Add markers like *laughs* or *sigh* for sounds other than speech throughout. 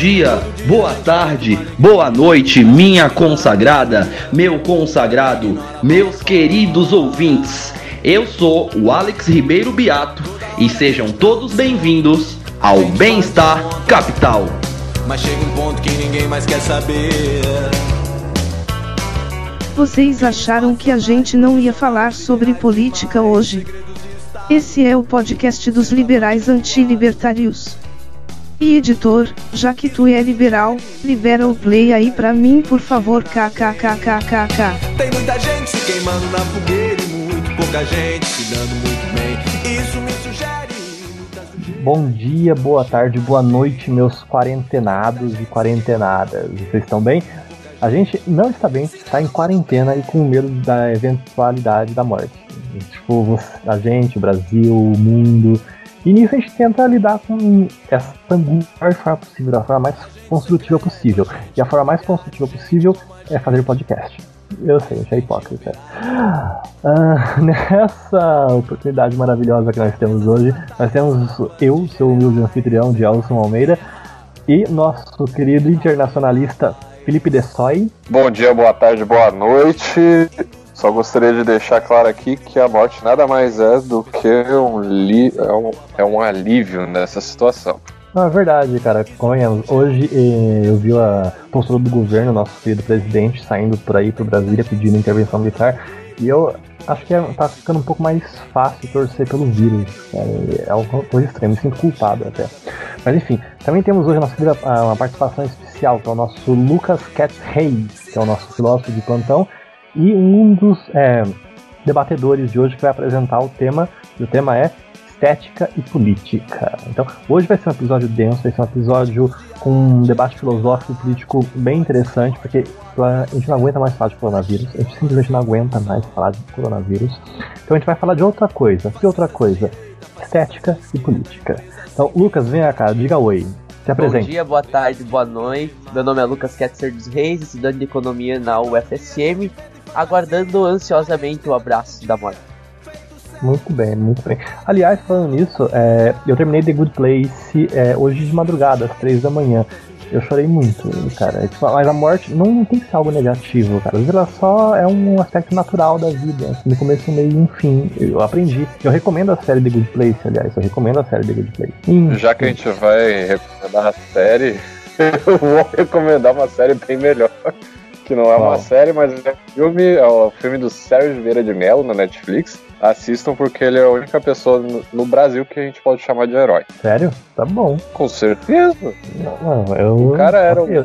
dia, boa tarde, boa noite, minha consagrada, meu consagrado, meus queridos ouvintes. Eu sou o Alex Ribeiro Beato e sejam todos bem-vindos ao Bem-Estar Capital. Mas chega um ponto que ninguém mais quer saber. Vocês acharam que a gente não ia falar sobre política hoje? Esse é o podcast dos liberais antilibertários. E editor, já que tu é liberal, libera o play aí pra mim por favor kkkkkk. Tem muita gente se queimando na fogueira e muito pouca gente se dando muito bem. Isso me sugere muita. Bom dia, boa tarde, boa noite, meus quarentenados e quarentenadas. Vocês estão bem? A gente não está bem, está em quarentena e com medo da eventualidade da morte. Tipo, a gente, o Brasil, o mundo. E nisso a gente tenta lidar com essa angústia da melhor forma possível, da forma mais construtiva possível. E a forma mais construtiva possível é fazer podcast. Eu sei, a gente é hipócrita. Ah, *laughs* nessa oportunidade maravilhosa que nós temos hoje, nós temos eu, seu humilde anfitrião de Elson Almeida, e nosso querido internacionalista Felipe Dessoy. Bom dia, boa tarde, boa noite. Só gostaria de deixar claro aqui que a morte nada mais é do que um, li- é um, é um alívio nessa situação. Não, é verdade, cara, convenhamos. Hoje eh, eu vi a postura do governo, nosso querido presidente, saindo por aí pro Brasília pedindo intervenção militar. E eu acho que é, tá ficando um pouco mais fácil torcer pelo vírus. cara. É uma coisa estranha, me sinto culpado até. Mas enfim, também temos hoje nossa querida- ah, uma participação especial, que é o nosso Lucas Cat Reis, que é o nosso filósofo de plantão, e um dos é, debatedores de hoje que vai apresentar o tema, e o tema é estética e política. Então, hoje vai ser um episódio denso, vai ser um episódio com um debate filosófico e político bem interessante, porque a gente não aguenta mais falar de coronavírus, a gente simplesmente não aguenta mais falar de coronavírus. Então a gente vai falar de outra coisa. Que outra coisa? Estética e política. Então, Lucas, vem cá, diga oi. Se Bom apresente. dia, boa tarde, boa noite. Meu nome é Lucas Ketzer dos Reis, estudante de economia na UFSM, aguardando ansiosamente o abraço da morte. Muito bem, muito bem. Aliás, falando nisso, é, eu terminei The Good Place é, hoje de madrugada, às três da manhã. Eu chorei muito, cara. É, tipo, Mas a morte não, tem que ser algo negativo, cara. Às vezes ela só é um aspecto natural da vida. assim, No começo, meio e no fim. Eu aprendi. Eu recomendo a série The Good Place, aliás. Eu recomendo a série The Good Place. Enfim. Já que a gente vai recomendar a série, *laughs* eu vou recomendar uma série bem melhor. Que não é uma série, mas é um filme, é o filme do Sérgio Vieira de Mello na Netflix. Assistam porque ele é a única pessoa no- Brasil que a gente pode chamar de herói. Sério? Tá bom. Com certeza. Não, eu, O cara era ok,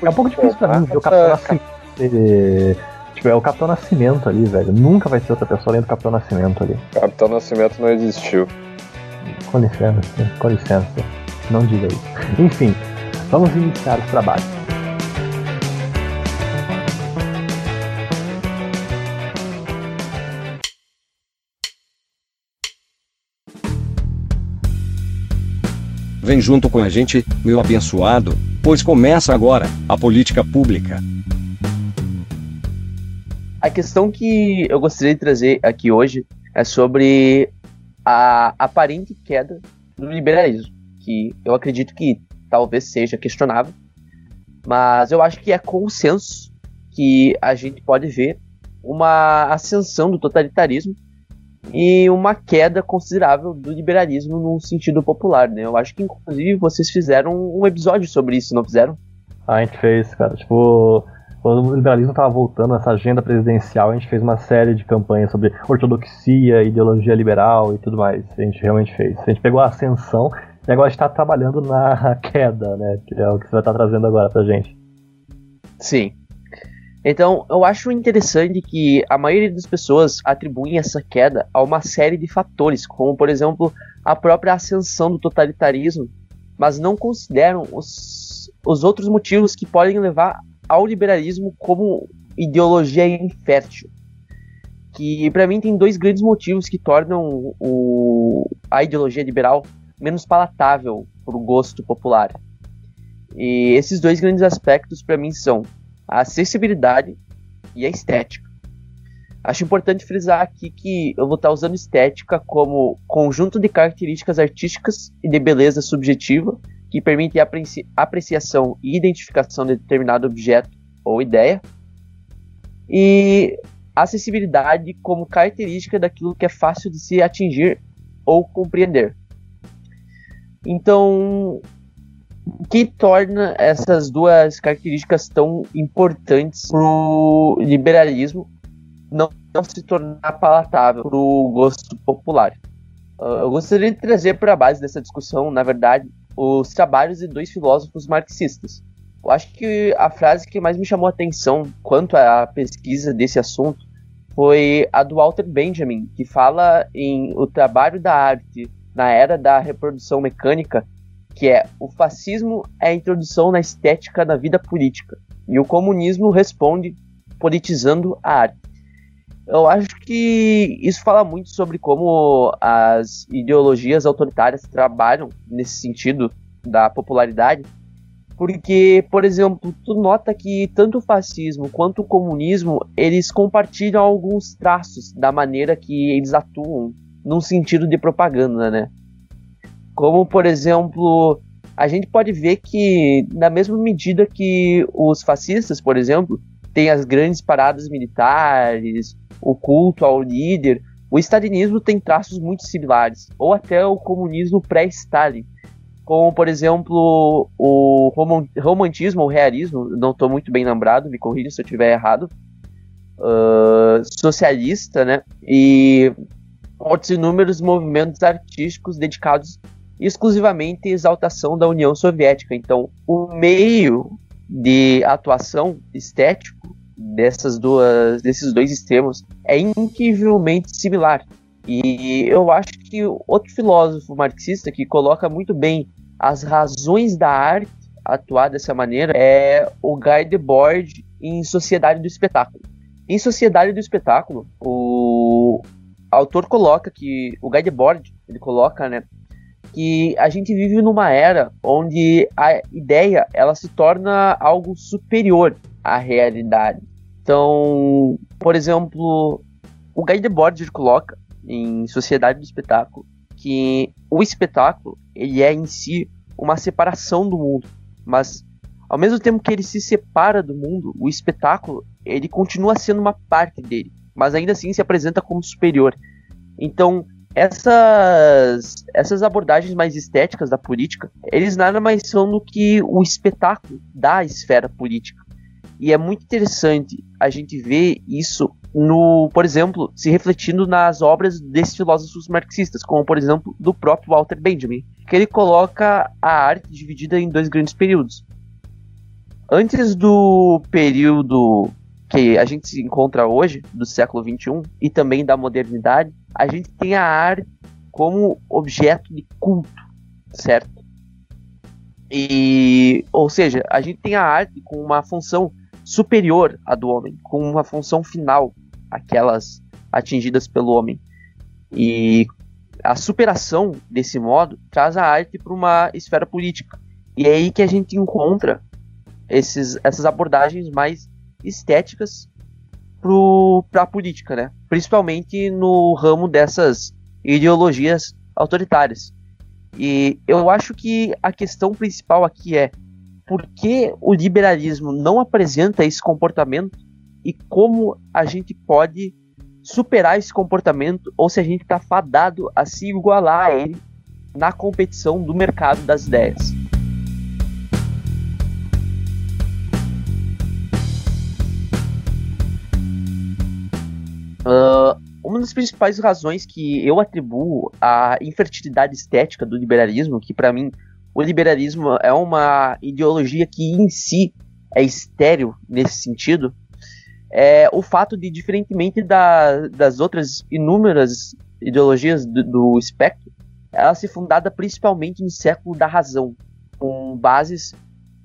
É um pouco difícil pra mim ver o Capitão Nascimento. eh, Tipo, é o Capitão Nascimento ali, velho. Nunca vai ser outra pessoa além do Capitão Nascimento ali. Capitão Nascimento não existiu. Com licença, com licença. Não diga isso. Enfim, vamos iniciar os trabalhos. Vem junto com a gente, meu abençoado, pois começa agora a política pública. A questão que eu gostaria de trazer aqui hoje é sobre a aparente queda no liberalismo, que eu acredito que talvez seja questionável, mas eu acho que é consenso que a gente pode ver uma ascensão do totalitarismo e uma queda considerável do liberalismo num sentido popular, né? Eu acho que inclusive vocês fizeram um episódio sobre isso, não fizeram? A gente fez, cara, tipo, quando o liberalismo tava voltando, essa agenda presidencial, a gente fez uma série de campanhas sobre ortodoxia, ideologia liberal e tudo mais. A gente realmente fez. A gente pegou a ascensão e agora a gente tá trabalhando na *laughs* queda, né? Que é o que você vai estar trazendo agora pra gente. Sim. Então, eu acho interessante que a maioria das pessoas atribuem essa queda a uma série de fatores, como por exemplo a própria ascensão do totalitarismo, mas não consideram os, os outros motivos que podem levar ao liberalismo como ideologia infértil. Que para mim tem dois grandes motivos que tornam o, a ideologia liberal menos palatável para o gosto popular. E esses dois grandes aspectos para mim são a acessibilidade e a estética. Acho importante frisar aqui que eu vou estar usando estética como conjunto de características artísticas e de beleza subjetiva que permite a apreci apreciação e identificação de determinado objeto ou ideia, e acessibilidade como característica daquilo que é fácil de se atingir ou compreender. Então, que torna essas duas características tão importantes para o liberalismo não, não, se tornar palatável para o gosto popular? Uh, eu gostaria de trazer para a base dessa discussão, na verdade, os trabalhos de dois filósofos marxistas. Eu acho que a frase que mais me chamou a atenção quanto à pesquisa desse assunto foi a do Walter Benjamin, que fala em o trabalho da arte na era da reprodução mecânica, que é o fascismo é a introdução na estética da vida política e o comunismo responde politizando a arte. Eu acho que isso fala muito sobre como as ideologias autoritárias trabalham nesse sentido da popularidade, porque, por exemplo, tu nota que tanto o fascismo quanto o comunismo, eles compartilham alguns traços da maneira que eles atuam num sentido de propaganda, né? Como, por exemplo, a gente pode ver que, na mesma medida que os fascistas, por exemplo, têm as grandes paradas militares, o culto ao líder, o stalinismo tem traços muito similares, ou até o comunismo pré-Stalin, como por exemplo o romantismo ou realismo, não estou muito bem lembrado, me corrija se eu estiver errado, uh, socialista, né? E outros inúmeros movimentos artísticos dedicados exclusivamente exaltação da União Soviética. Então, o meio de atuação estético dessas duas, desses dois extremos é incrivelmente similar. E eu acho que outro filósofo marxista que coloca muito bem as razões da arte atuar dessa maneira é o Guy Debord em Sociedade do Espetáculo. Em Sociedade do Espetáculo, o autor coloca que o Guy Debord, ele coloca, né, que a gente vive numa era onde a ideia ela se torna algo superior à realidade. Então, por exemplo, o Guy Debord coloca em Sociedade do Espetáculo que o espetáculo ele é em si uma separação do mundo, mas ao mesmo tempo que ele se separa do mundo, o espetáculo ele continua sendo uma parte dele, mas ainda assim se apresenta como superior. Então essas essas abordagens mais estéticas da política, eles nada mais são do que o espetáculo da esfera política. E é muito interessante a gente ver isso no, por exemplo, se refletindo nas obras desses filósofos marxistas, como por exemplo do próprio Walter Benjamin, que ele coloca a arte dividida em dois grandes períodos. Antes do período que a gente se encontra hoje, do século XXI, e também da modernidade, a gente tem a arte como objeto de culto, certo? E, ou seja, a gente tem a arte com uma função superior à do homem, com uma função final, aquelas atingidas pelo homem. E a superação desse modo traz a arte para uma esfera política. E é aí que a gente encontra esses, essas abordagens mais estéticas para a política, né? principalmente no ramo dessas ideologias autoritárias. E eu acho que a questão principal aqui é por que o liberalismo não apresenta esse comportamento e como a gente pode superar esse comportamento ou se a gente está fadado a se igualar a ele na competição do mercado das ideias. Uh, uma das principais razões que eu atribuo à infertilidade estética do liberalismo, que para mim o liberalismo é uma ideologia que em si é estéreo nesse sentido, é o fato de, diferentemente da, das outras inúmeras ideologias do, do espectro, ela se fundada principalmente no século da razão, com bases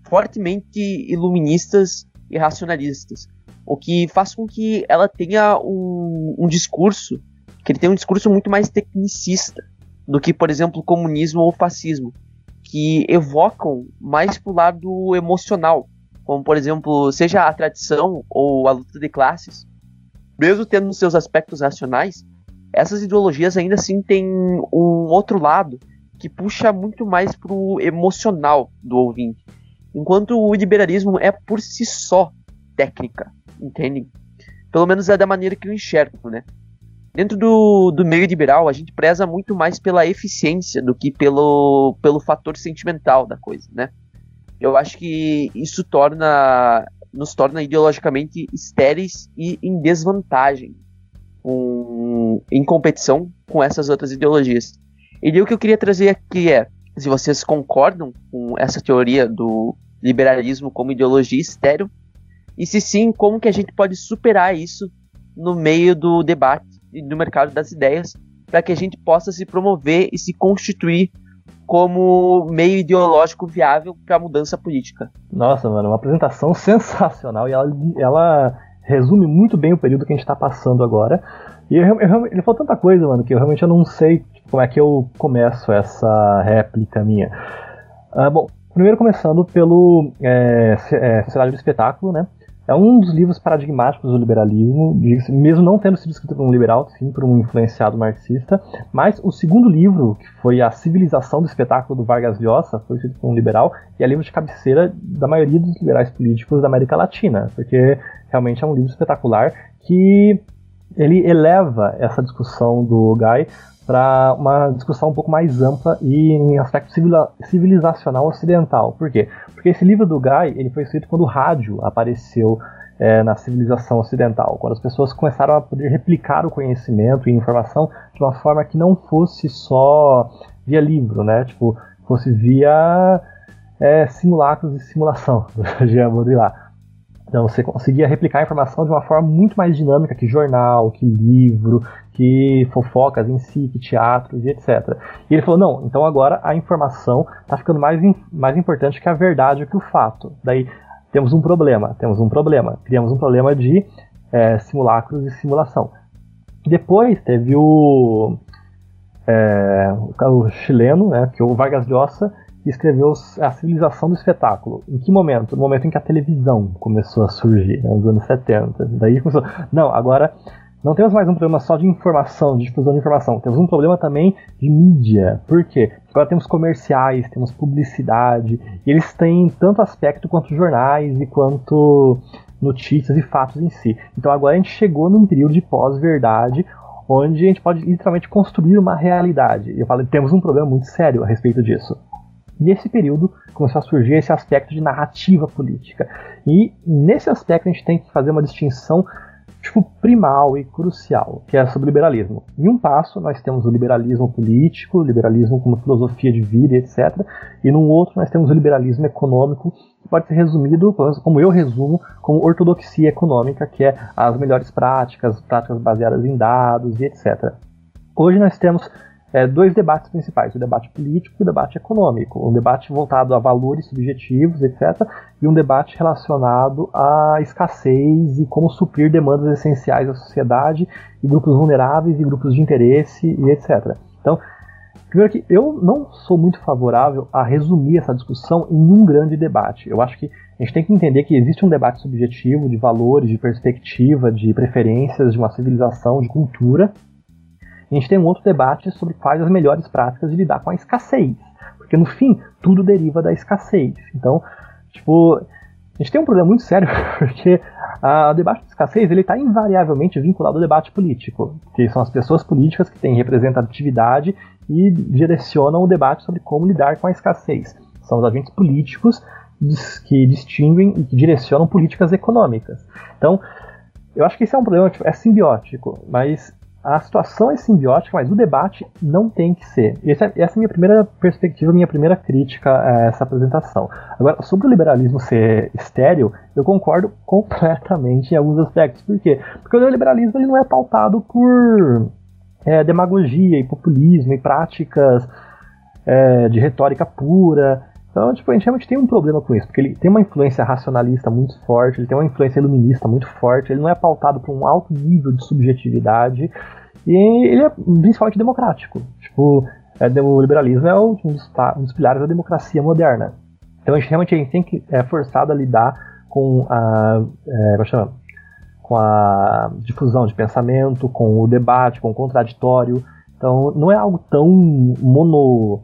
fortemente iluministas e racionalistas, o que faz com que ela tenha um, um discurso, que ele tenha um discurso muito mais tecnicista do que, por exemplo, o comunismo ou o fascismo, que evocam mais pro lado emocional, como por exemplo, seja a tradição ou a luta de classes. Mesmo tendo seus aspectos racionais, essas ideologias ainda assim têm um outro lado, que puxa muito mais pro emocional do ouvinte. Enquanto o liberalismo é por si só técnica, entende? Pelo menos é da maneira que eu enxergo, né? Dentro do, do meio liberal, a gente preza muito mais pela eficiência do que pelo, pelo fator sentimental da coisa, né? Eu acho que isso torna nos torna ideologicamente estéreis e em desvantagem um, em competição com essas outras ideologias. E o que eu queria trazer aqui é, se vocês concordam com essa teoria do liberalismo como ideologia estéreo, e se sim, como que a gente pode superar isso no meio do debate e do mercado das ideias, para que a gente possa se promover e se constituir como meio ideológico viável para a mudança política. Nossa, mano, uma apresentação *laughs* sensacional e ela, ela resume muito bem o período que a gente está passando agora. E eu, eu, ele falou tanta coisa, mano, que eu realmente eu não sei como é que eu começo essa réplica minha. Uh, bom, primeiro começando pelo é, é, Sociedade do Espetáculo, né? É um dos livros paradigmáticos do liberalismo, mesmo não tendo sido escrito por um liberal, sim por um influenciado marxista. Mas o segundo livro, que foi A Civilização do Espetáculo do Vargas Llosa, foi escrito por um liberal, e é livro de cabeceira da maioria dos liberais políticos da América Latina, porque realmente é um livro espetacular que ele eleva essa discussão do Guy para uma discussão um pouco mais ampla e em aspecto civilizacional ocidental. Por quê? Porque esse livro do Guy ele foi escrito quando o rádio apareceu é, na civilização ocidental, quando as pessoas começaram a poder replicar o conhecimento e informação de uma forma que não fosse só via livro, né? Tipo, fosse via é, simulacros e simulação, do Jean Baudrillard. Então você conseguia replicar a informação de uma forma muito mais dinâmica que jornal, que livro, que fofocas em si, que teatros e etc. E ele falou, não, então agora a informação está ficando mais, mais importante que a verdade, que o fato. Daí temos um problema, temos um problema. Criamos um problema de é, simulacros e simulação. Depois teve o, é, o chileno, né, que é o Vargas Llosa, escreveu A Civilização do Espetáculo. Em que momento? No momento em que a televisão começou a surgir, né, nos anos 70. Daí começou. Não, agora não temos mais um problema só de informação, de difusão de informação. Temos um problema também de mídia. Por quê? Agora temos comerciais, temos publicidade, e eles têm tanto aspecto quanto jornais e quanto notícias e fatos em si. Então agora a gente chegou num período de pós-verdade onde a gente pode literalmente construir uma realidade. E eu falo, temos um problema muito sério a respeito disso. Nesse período começou a surgir esse aspecto de narrativa política. E nesse aspecto a gente tem que fazer uma distinção tipo, primal e crucial, que é sobre o liberalismo. Em um passo, nós temos o liberalismo político, o liberalismo como filosofia de vida, etc. E num outro, nós temos o liberalismo econômico, que pode ser resumido, como eu resumo, como ortodoxia econômica, que é as melhores práticas, práticas baseadas em dados e etc. Hoje nós temos é, dois debates principais: o debate político e o debate econômico. Um debate voltado a valores subjetivos, etc., e um debate relacionado à escassez e como suprir demandas essenciais da sociedade e grupos vulneráveis e grupos de interesse e etc. Então, primeiro que eu não sou muito favorável a resumir essa discussão em um grande debate. Eu acho que a gente tem que entender que existe um debate subjetivo de valores, de perspectiva, de preferências, de uma civilização, de cultura, a gente tem um outro debate sobre quais as melhores práticas de lidar com a escassez. Porque no fim, tudo deriva da escassez. Então, tipo, a gente tem um problema muito sério, *laughs* porque o debate de escassez ele está invariavelmente vinculado ao debate político, que são as pessoas políticas que têm representatividade e direcionam o debate sobre como lidar com a escassez. São os agentes políticos que distinguem e que direcionam políticas econômicas. Então, eu acho que esse é um problema, tipo, é simbiótico, mas a situação é simbiótica, mas o debate não tem que ser. Essa, essa é a minha primeira perspectiva, minha primeira crítica a essa apresentação. Agora, sobre o liberalismo ser estéreo, eu concordo *laughs* completamente em alguns aspectos. Por quê? Porque o neoliberalismo ele não é pautado por é, demagogia e populismo e práticas é, de retórica pura. Então, tipo, a gente realmente tem um problema com isso, porque ele tem uma influência racionalista muito forte, ele tem uma influência iluminista muito forte, ele não é pautado por um alto nível de subjetividade, e ele é principalmente democrático. Tipo, é, o liberalismo é um dos, um dos, pilares da democracia moderna. Então a gente realmente a gente tem que é forçado a lidar com a, é, chama? com a difusão de pensamento, com o debate, com o contraditório. Então não é algo tão mono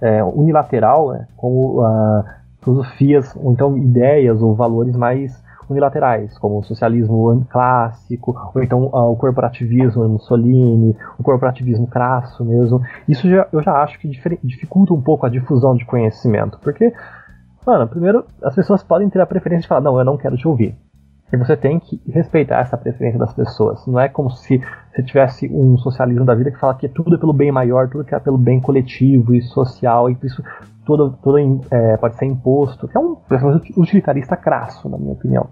é, unilateral, né, como uh, filosofias, ou então ideias ou valores mais unilaterais, como o socialismo clássico, ou então uh, o corporativismo Mussolini, o corporativismo crasso mesmo. Isso já, eu já acho que dificulta um pouco a difusão de conhecimento, porque, mano, primeiro, as pessoas podem ter a preferência de falar, não, eu não quero te ouvir. E você tem que respeitar essa preferência das pessoas. Não é como se você tivesse um socialismo da vida que fala que tudo é pelo bem maior, tudo que é pelo bem coletivo e social, e isso tudo, tudo é, pode ser imposto, que é um utilitarista crasso, na minha opinião.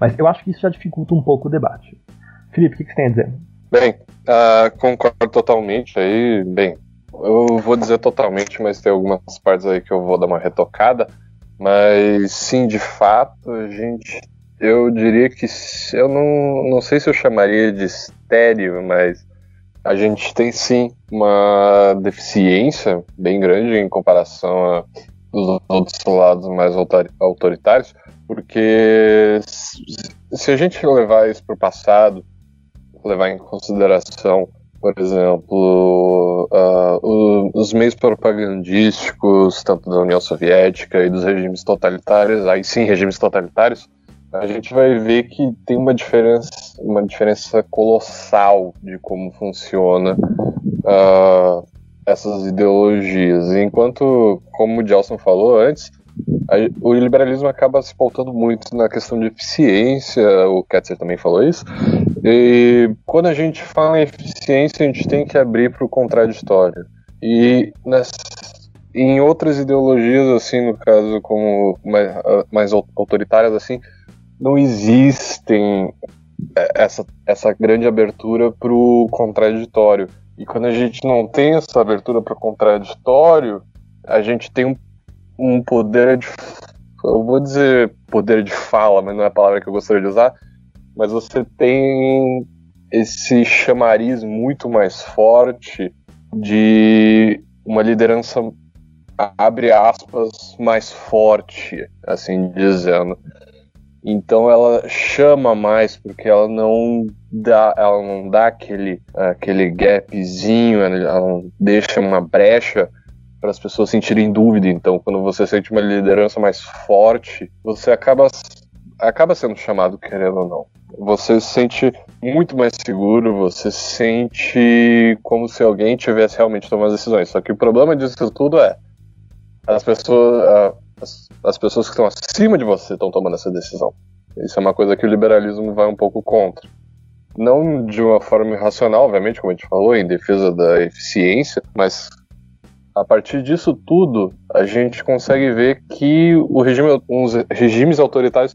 Mas eu acho que isso já dificulta um pouco o debate. Felipe, o que, que você tem a dizer? Bem, uh, concordo totalmente aí. Bem, eu vou dizer totalmente, mas tem algumas partes aí que eu vou dar uma retocada. Mas sim, de fato, a gente eu diria que eu não, não sei se eu chamaria de estéreo, mas a gente tem sim uma deficiência bem grande em comparação a dos outros lados mais autoritários, porque se a gente levar isso para o passado, levar em consideração, por exemplo, uh, os meios propagandísticos, tanto da União Soviética e dos regimes totalitários, aí sim regimes totalitários, a gente vai ver que tem uma diferença, uma diferença colossal de como funciona uh, essas ideologias. Enquanto, como o Gelson falou antes, o liberalismo acaba se pautando muito na questão de eficiência, o Ketzer também falou isso, e quando a gente fala em eficiência, a gente tem que abrir para o contraditório. E nas, em outras ideologias, assim, no caso, como mais, mais autoritárias, assim, não existem é, essa, essa grande abertura para o contraditório. E quando a gente não tem essa abertura para o contraditório, a gente tem um, um poder de. Eu vou dizer poder de fala, mas não é a palavra que eu gostaria de usar. Mas você tem esse chamariz muito mais forte de uma liderança, abre aspas, mais forte, assim dizendo. Então ela chama mais porque ela não dá, ela não dá aquele, aquele gapzinho, ela não deixa uma brecha para as pessoas sentirem dúvida. Então, quando você sente uma liderança mais forte, você acaba acaba sendo chamado querendo ou não. Você se sente muito mais seguro, você se sente como se alguém tivesse realmente tomado decisões. Só que o problema disso tudo é as pessoas as, as pessoas que estão acima de você estão tomando essa decisão. Isso é uma coisa que o liberalismo vai um pouco contra. Não de uma forma irracional, obviamente, como a gente falou, em defesa da eficiência, mas a partir disso tudo, a gente consegue ver que o regime, uns regimes autoritários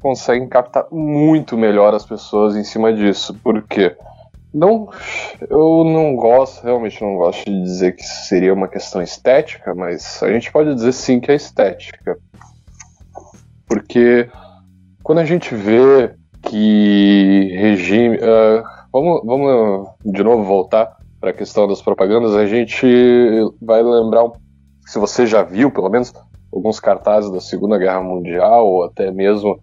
conseguem captar muito melhor as pessoas em cima disso. Por quê? Não, eu não gosto, realmente não gosto de dizer que seria uma questão estética, mas a gente pode dizer sim que é estética. Porque quando a gente vê que regime. Uh, vamos, vamos de novo voltar para a questão das propagandas, a gente vai lembrar, se você já viu pelo menos, alguns cartazes da Segunda Guerra Mundial, ou até mesmo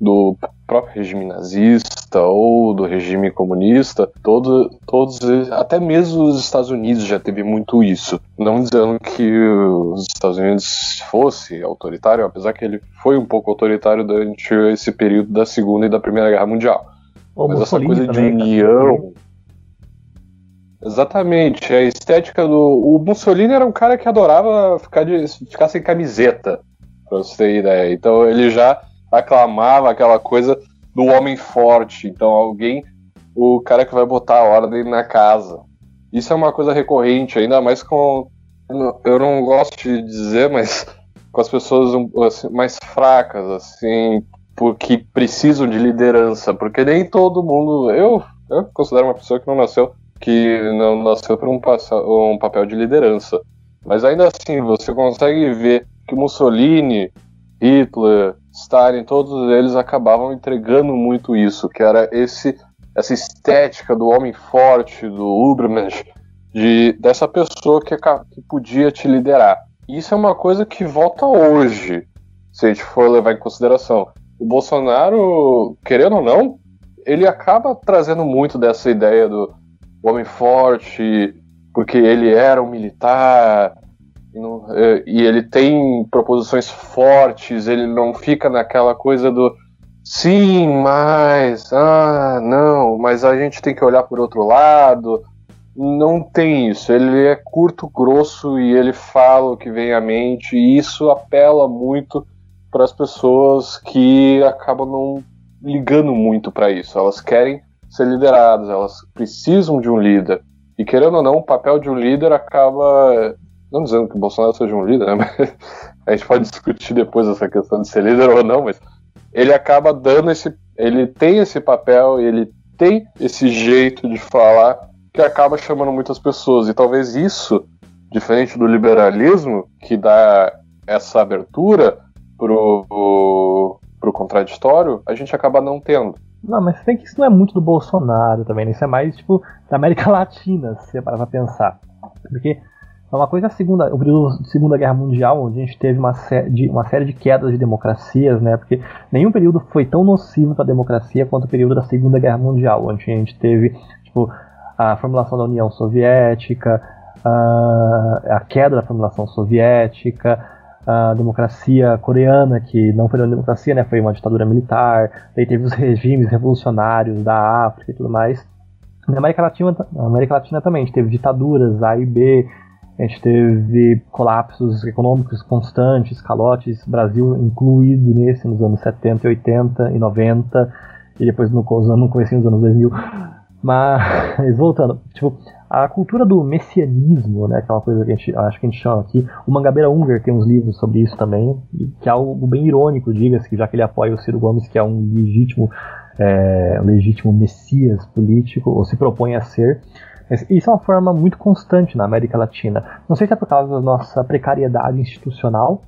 do próprio regime nazista ou do regime comunista, todo, todos, até mesmo os Estados Unidos já teve muito isso. Não dizendo que os Estados Unidos fosse autoritário, apesar que ele foi um pouco autoritário durante esse período da Segunda e da Primeira Guerra Mundial. O Mas essa coisa de união. Exatamente, a estética do. O Mussolini era um cara que adorava ficar, de... ficar sem camiseta, pra você ter ideia. Então ele já aclamava aquela coisa do homem forte. Então, alguém, o cara que vai botar a ordem na casa. Isso é uma coisa recorrente, ainda mais com. Eu não gosto de dizer, mas com as pessoas assim, mais fracas, assim, porque precisam de liderança. Porque nem todo mundo. Eu, eu considero uma pessoa que não nasceu que não nasceu para um, um papel de liderança. Mas ainda assim, você consegue ver que Mussolini, Hitler, Stalin, todos eles acabavam entregando muito isso, que era esse essa estética do homem forte, do Ubermensch, de dessa pessoa que, que podia te liderar. Isso é uma coisa que volta hoje, se a gente for levar em consideração. O Bolsonaro, querendo ou não, ele acaba trazendo muito dessa ideia do homem forte, porque ele era um militar, e, não, é, e ele tem proposições fortes, ele não fica naquela coisa do sim, mas ah, não, mas a gente tem que olhar por outro lado. Não tem isso. Ele é curto, grosso e ele fala o que vem à mente, e isso apela muito para as pessoas que acabam não ligando muito para isso. Elas querem ser lideradas, elas precisam de um líder. E querendo ou não, o papel de um líder acaba. Não dizendo que o Bolsonaro seja um líder, né? *laughs* Mas a gente pode discutir depois essa questão de ser líder ou não, mas ele acaba dando esse. Ele tem esse papel, ele tem esse jeito de falar que acaba chamando muitas pessoas. E talvez isso, diferente do liberalismo, que dá essa abertura pro, pro contraditório, a gente acaba não tendo. Não, mas tem que isso não é muito do Bolsonaro também, né? Isso é mais, tipo, da América *laughs* Latina, se você parar pra pensar. Porque é uma coisa a segunda, o período da Segunda Guerra Mundial, onde a gente teve uma, de, uma série de quedas de democracias, né? Porque nenhum período foi tão nocivo para a democracia quanto o período da Segunda Guerra Mundial, onde a gente teve, tipo, a formulação da União Soviética, a, a queda da formulação soviética, a democracia coreana, que não foi uma democracia, né, foi uma ditadura militar, daí teve os *laughs* regimes revolucionários da África e tudo mais. Na América Latina, na América Latina também, a gente teve ditaduras A e B, a gente teve colapsos econômicos constantes, calotes, Brasil incluído nesse nos anos 70, 80 e 90, e depois no, no começo dos anos 2000. Mas, *laughs* voltando, tipo, a cultura do messianismo, né, que é uma coisa que a gente, acho que a gente chama aqui, o Mangabeira Unger tem uns livros sobre isso também, que é algo bem irônico, diga-se, já que ele apoia o Ciro Gomes, que é um legítimo, é, legítimo messias político, ou se propõe a ser. Isso é uma forma muito constante na América Latina. Não sei se é por causa da nossa precariedade institucional,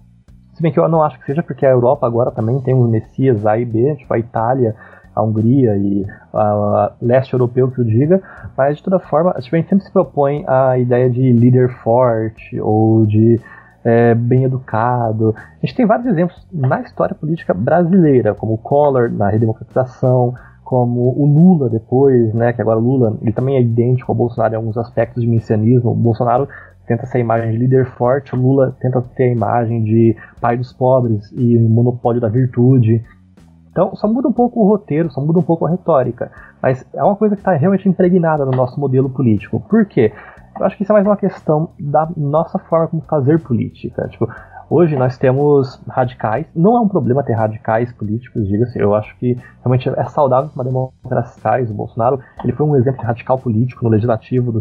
se bem que eu não acho que seja porque a Europa agora também tem um messias A e B, tipo a Itália a Hungria e a, leste europeu que o diga, mas de toda forma, a gente sempre se propõe a ideia de líder forte ou de é, bem educado. A gente tem vários exemplos na história política brasileira, como o Collor na redemocratização, como o Lula depois, né, que agora o Lula ele também é idêntico ao Bolsonaro em alguns aspectos de messianismo. O Bolsonaro tenta ser a imagem de líder forte, o Lula tenta ter a imagem de pai dos pobres e monopólio da virtude. Então, só muda um pouco o roteiro, só muda um pouco a retórica. Mas é uma coisa que está realmente impregnada no nosso modelo político. Por quê? Eu acho que isso é mais uma questão da nossa forma como fazer política. Tipo, hoje nós temos radicais. Não é um problema ter radicais políticos, diga-se. Eu acho que realmente é saudável para democracia. O Bolsonaro ele foi um exemplo de radical político no legislativo do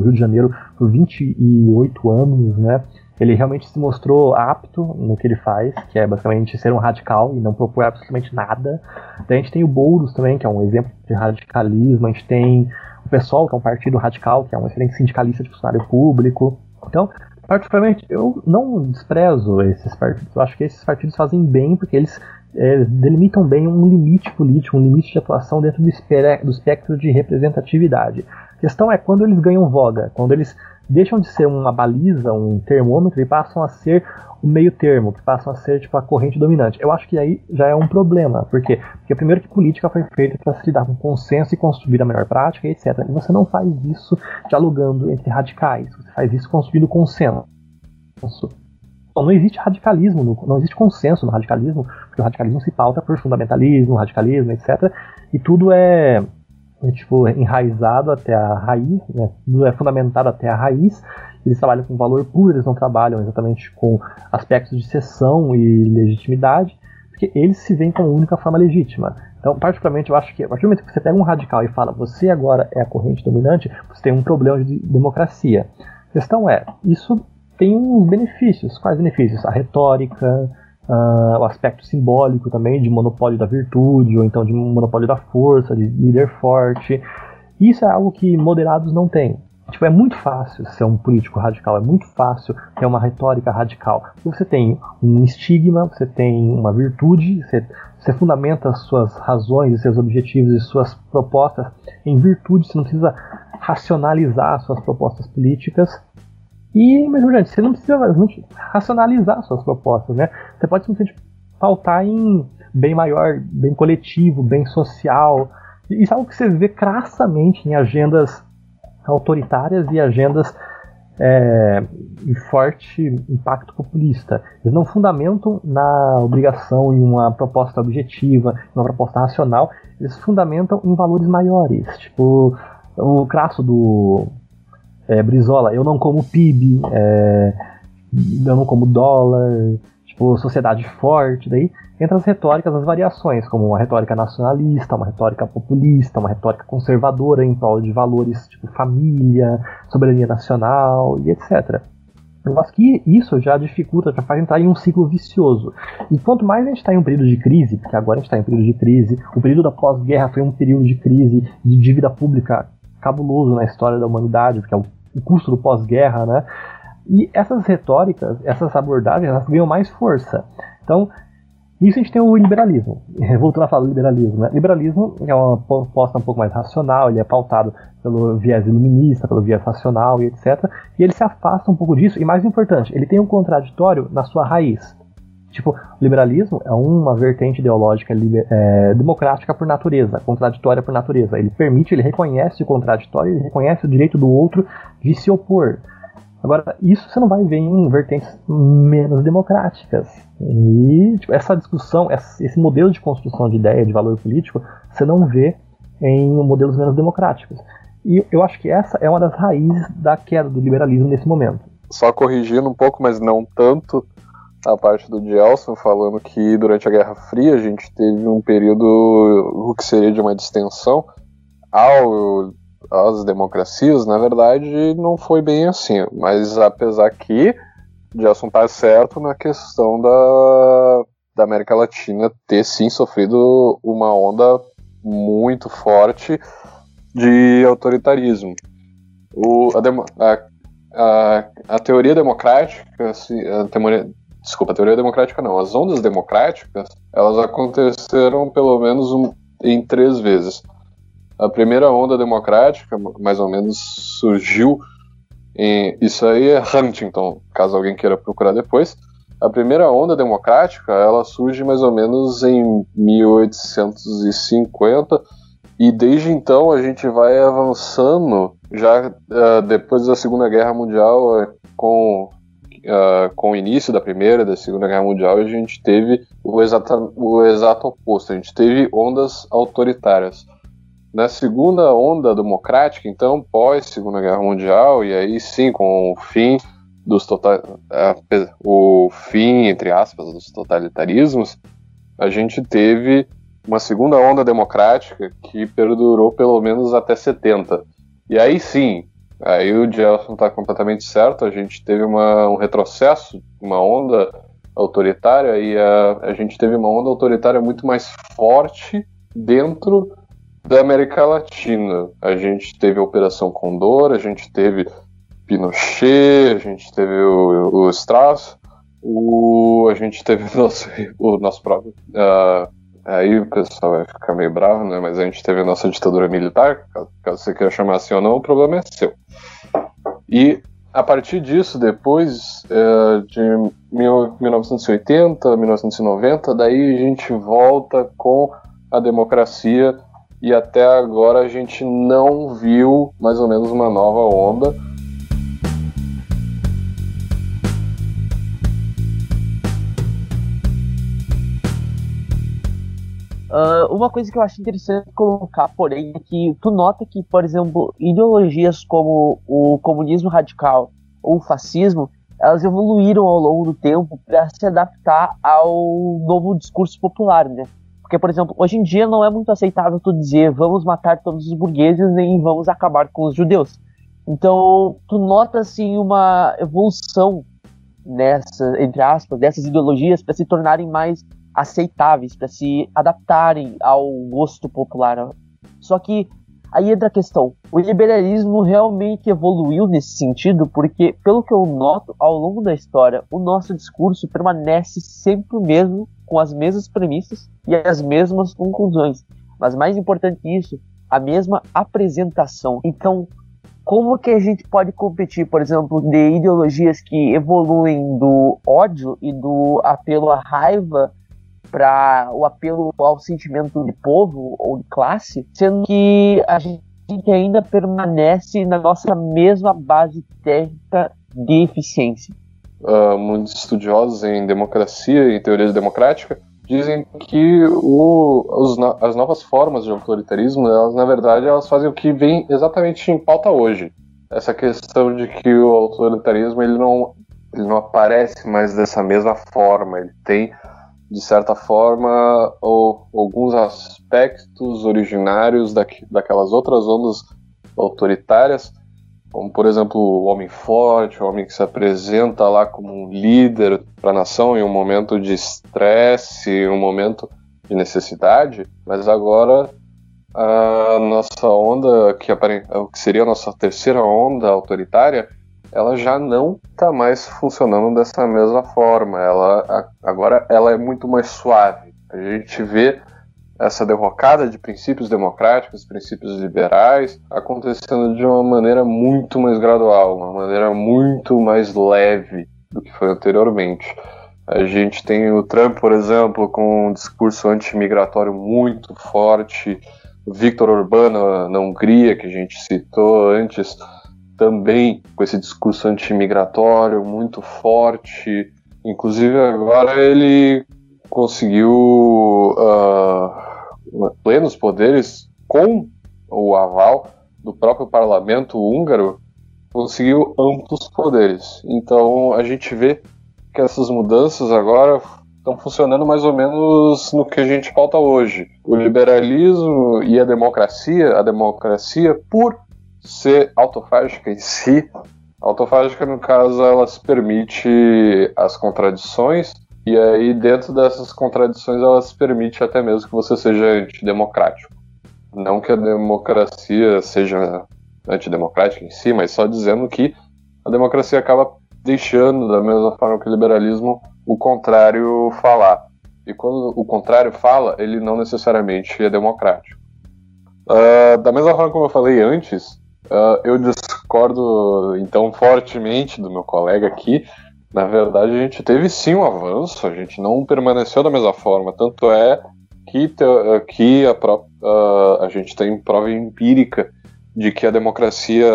Rio, de Janeiro por 28 anos, né? Ele realmente se mostrou apto no que ele faz, que é basicamente ser um radical e não propor absolutamente nada. Daí a gente tem o Boulos também, que é um exemplo de radicalismo, a gente tem o PSOL, que é um partido radical, que é um excelente sindicalista de funcionário público. Então, particularmente, eu não desprezo esses partidos, eu acho que esses partidos fazem bem porque eles é, delimitam bem um limite político, um limite de atuação dentro do espectro de representatividade. A questão é quando eles ganham voga, quando eles deixam de ser uma baliza, um termômetro e passam a ser o meio termo, que passam a ser tipo a corrente dominante. Eu acho que aí já é um problema. Por quê? Porque primeiro que política foi feita para se lidar com consenso e construir a melhor prática, etc. E você não faz isso dialogando entre radicais, você faz isso construindo consenso. Não existe radicalismo, não existe consenso no radicalismo, porque o radicalismo se pauta por fundamentalismo, radicalismo, etc. E tudo é é, tipo, enraizado até a raiz, né? É fundamentado até a raiz. Eles trabalham com valor puro, eles não trabalham exatamente com aspectos de sessão e legitimidade, porque eles se veem como a única forma legítima. Então, particularmente, eu acho que a partir do momento que você pega um radical e fala você agora é a corrente dominante, você tem um problema de democracia. A questão é, isso tem uns benefícios. Quais benefícios? A retórica, Uh, o aspecto simbólico também de monopólio da virtude, ou então de monopólio da força, de líder forte. Isso é algo que moderados não têm. Tipo, é muito fácil ser um político radical, é muito fácil ter uma retórica radical. Você tem um estigma, você tem uma virtude, você, você fundamenta as suas razões, seus objetivos e suas propostas em virtude, você não precisa racionalizar suas propostas políticas. E, mesmo gente, você não precisa racionalizar suas propostas, né? Você pode simplesmente pautar em bem maior, bem coletivo, bem social. Isso é algo que você vê crassamente em agendas autoritárias e agendas é, e forte impacto populista. Eles não fundamentam na obrigação em uma proposta objetiva, em uma proposta racional, eles fundamentam em valores maiores. Tipo, o crasso do é, Brizola, eu não como PIB, é, eu não como dólar, tipo, sociedade forte, daí entra as retóricas, as variações, como uma retórica nacionalista, uma retórica populista, uma retórica conservadora em prol de valores tipo família, soberania nacional e etc. Eu acho que isso já dificulta, já faz entrar em um ciclo vicioso. E quanto mais a gente está em um período de crise, porque agora a gente está em um período de crise, o período da pós-guerra foi um período de crise, de dívida pública cabuloso na história da humanidade, porque é o, o custo do pós-guerra, né? E essas retóricas, essas abordagens, elas ganham mais força. Então, isso a gente tem o liberalismo. *laughs* Voltando a falar do liberalismo, né? Liberalismo é uma proposta um pouco mais racional, ele é pautado pelo viés iluminista, pelo viés racional e etc. E ele se afasta um pouco disso, e mais importante, ele tem um contraditório na sua raiz. Tipo, liberalismo é uma vertente ideológica liber, é, democrática por natureza, contraditória por natureza. Ele permite, ele reconhece o contraditório, ele reconhece o direito do outro de se opor. Agora, isso você não vai ver em vertentes menos democráticas. E tipo, essa discussão, esse modelo de construção de ideia, de valor político, você não vê em modelos menos democráticos. E eu acho que essa é uma das raízes da queda do liberalismo nesse momento. Só corrigindo um pouco, mas não tanto, a parte do Gelson falando que durante a Guerra Fria a gente teve um período o que seria de uma distensão ao as democracias, na verdade, não foi bem assim. Mas apesar que Gelson tá certo na questão da, da América Latina ter sim sofrido uma onda muito forte de autoritarismo. O, a, a, a, a teoria democrática, a teoria, desculpa, a teoria democrática não, as ondas democráticas, elas aconteceram pelo menos um, em três vezes. A primeira onda democrática, mais ou menos, surgiu em. Isso aí é Huntington, caso alguém queira procurar depois. A primeira onda democrática, ela surge mais ou menos em 1850 e desde então a gente vai avançando já uh, depois da Segunda Guerra Mundial uh, com uh, com o início da Primeira da Segunda Guerra Mundial a gente teve o, exata, o exato oposto a gente teve ondas autoritárias na segunda onda democrática, então, pós Segunda Guerra Mundial, e aí sim, com o fim dos total, o fim, entre aspas, dos totalitarismos, a gente teve uma segunda onda democrática que perdurou pelo menos até 70. E aí sim, aí o Gelson está completamente certo, a gente teve uma, um retrocesso, uma onda autoritária, e a, a gente teve uma onda autoritária muito mais forte dentro da América Latina. A gente teve a Operação Condor, a gente teve Pinochet, a gente teve o, o Strauss, o, a gente teve o nosso, *laughs* o nosso próprio. Uh, aí o pessoal vai ficar meio bravo, né? Mas a gente teve a nossa ditadura militar, caso, você queira chamar assim ou não, o problema é seu. E a partir disso, depois uh, de mil, 1980, 1990, daí a gente volta com a democracia e até agora a gente não viu mais ou menos uma nova onda. Uh, uma coisa que eu acho interessante colocar, porém, é que tu nota que, por exemplo, ideologias como o comunismo radical ou o fascismo, elas evoluíram ao longo do tempo para se adaptar ao novo discurso popular, né? Porque, por exemplo, hoje em dia não é muito aceitável tu dizer vamos matar todos os burgueses nem vamos acabar com os judeus. Então, tu nota assim uma evolução nessa, entre aspas, dessas ideologias para se tornarem mais aceitáveis, para se adaptarem ao gosto popular. Só que aí entra a questão: o liberalismo realmente evoluiu nesse sentido, porque, pelo que eu noto ao longo da história, o nosso discurso permanece sempre o mesmo com as mesmas premissas e as mesmas conclusões. Mas mais importante que isso, a mesma apresentação. Então, como que a gente pode competir, por exemplo, de ideologias que evoluem do ódio e do apelo à raiva para o apelo ao sentimento de povo ou de classe, sendo que a gente ainda permanece na nossa mesma base técnica de eficiência. Uh, muitos estudiosos em democracia e teoria democrática dizem que o, os, as novas formas de autoritarismo, elas na verdade elas fazem o que vem exatamente em pauta hoje. Essa questão de que o autoritarismo ele não, ele não aparece mais dessa mesma forma, ele tem de certa forma ou, alguns aspectos originários daquelas outras ondas autoritárias como por exemplo o homem forte, o homem que se apresenta lá como um líder para a nação em um momento de estresse, em um momento de necessidade, mas agora a nossa onda, que, que seria a nossa terceira onda autoritária, ela já não está mais funcionando dessa mesma forma. Ela agora ela é muito mais suave. A gente vê essa derrocada de princípios democráticos, princípios liberais, acontecendo de uma maneira muito mais gradual, uma maneira muito mais leve do que foi anteriormente. A gente tem o Trump, por exemplo, com um discurso antimigratório muito forte, o Viktor Orbán na Hungria, que a gente citou antes, também com esse discurso antimigratório muito forte. Inclusive agora ele conseguiu uh, plenos poderes com o aval do próprio parlamento húngaro, conseguiu amplos poderes. Então a gente vê que essas mudanças agora estão funcionando mais ou menos no que a gente pauta hoje. O liberalismo e a democracia, a democracia por ser autofágica em si, autofágica no caso ela se permite as contradições e aí, dentro dessas contradições, elas permitem até mesmo que você seja antidemocrático. Não que a democracia seja antidemocrática em si, mas só dizendo que a democracia acaba deixando, da mesma forma que o liberalismo, o contrário falar. E quando o contrário fala, ele não necessariamente é democrático. Uh, da mesma forma como eu falei antes, uh, eu discordo então fortemente do meu colega aqui na verdade, a gente teve sim um avanço, a gente não permaneceu da mesma forma. Tanto é que, que a, a, a gente tem prova empírica de que a democracia,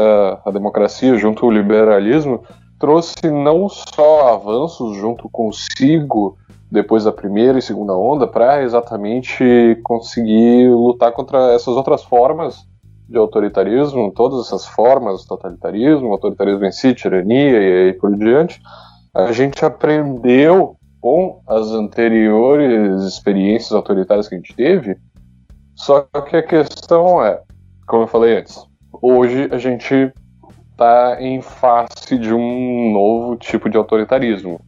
a democracia junto ao liberalismo trouxe não só avanços junto consigo depois da primeira e segunda onda para exatamente conseguir lutar contra essas outras formas de autoritarismo, todas essas formas, totalitarismo, autoritarismo em si, tirania e aí por diante, a gente aprendeu com as anteriores experiências autoritárias que a gente teve, só que a questão é, como eu falei antes, hoje a gente está em face de um novo tipo de autoritarismo.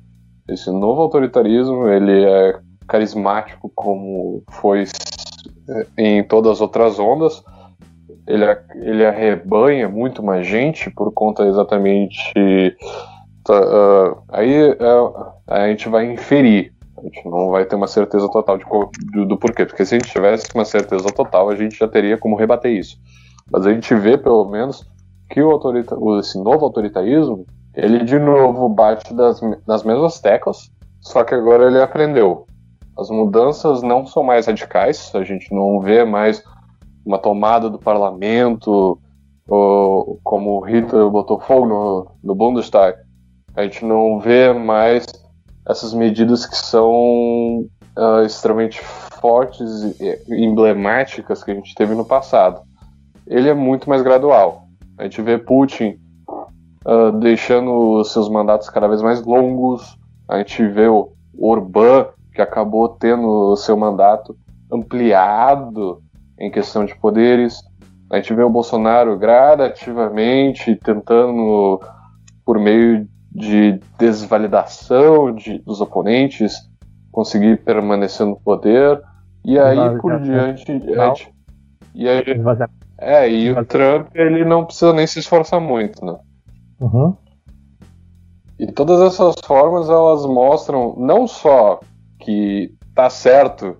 Esse novo autoritarismo, ele é carismático como foi em todas as outras ondas, ele, ele arrebanha muito mais gente por conta exatamente uh, aí uh, a gente vai inferir. A gente não vai ter uma certeza total de, do, do porquê, porque se a gente tivesse uma certeza total, a gente já teria como rebater isso. Mas a gente vê, pelo menos, que o autorita esse novo autoritarismo, ele de novo bate das, nas mesmas teclas, só que agora ele aprendeu. As mudanças não são mais radicais, a gente não vê mais uma tomada do parlamento, ou, como Hitler botou fogo no, no Bundestag, a gente não vê mais essas medidas que são uh, extremamente fortes e emblemáticas que a gente teve no passado. Ele é muito mais gradual. A gente vê Putin uh, deixando seus mandatos cada vez mais longos. A gente vê o Orbán, que acabou tendo seu mandato ampliado em questão de poderes. A gente vê o Bolsonaro gradativamente tentando, por meio de desvalidação de, dos oponentes, conseguir permanecer no poder, e aí por diante. e aí, é, e o Trump ele não precisa nem se esforçar muito, né? Uhum. E todas essas formas elas mostram não só que tá certo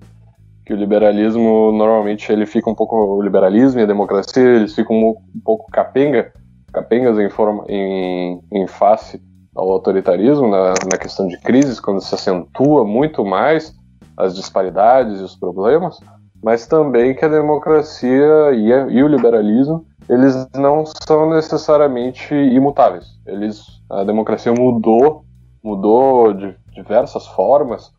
que o liberalismo normalmente ele fica um pouco o liberalismo e a democracia eles ficam um, um pouco capenga capengas em forma em, em face ao autoritarismo na, na questão de crises, quando se acentua muito mais as disparidades e os problemas, mas também que a democracia e, a, e o liberalismo eles não são necessariamente imutáveis. Eles, a democracia mudou, mudou de diversas formas.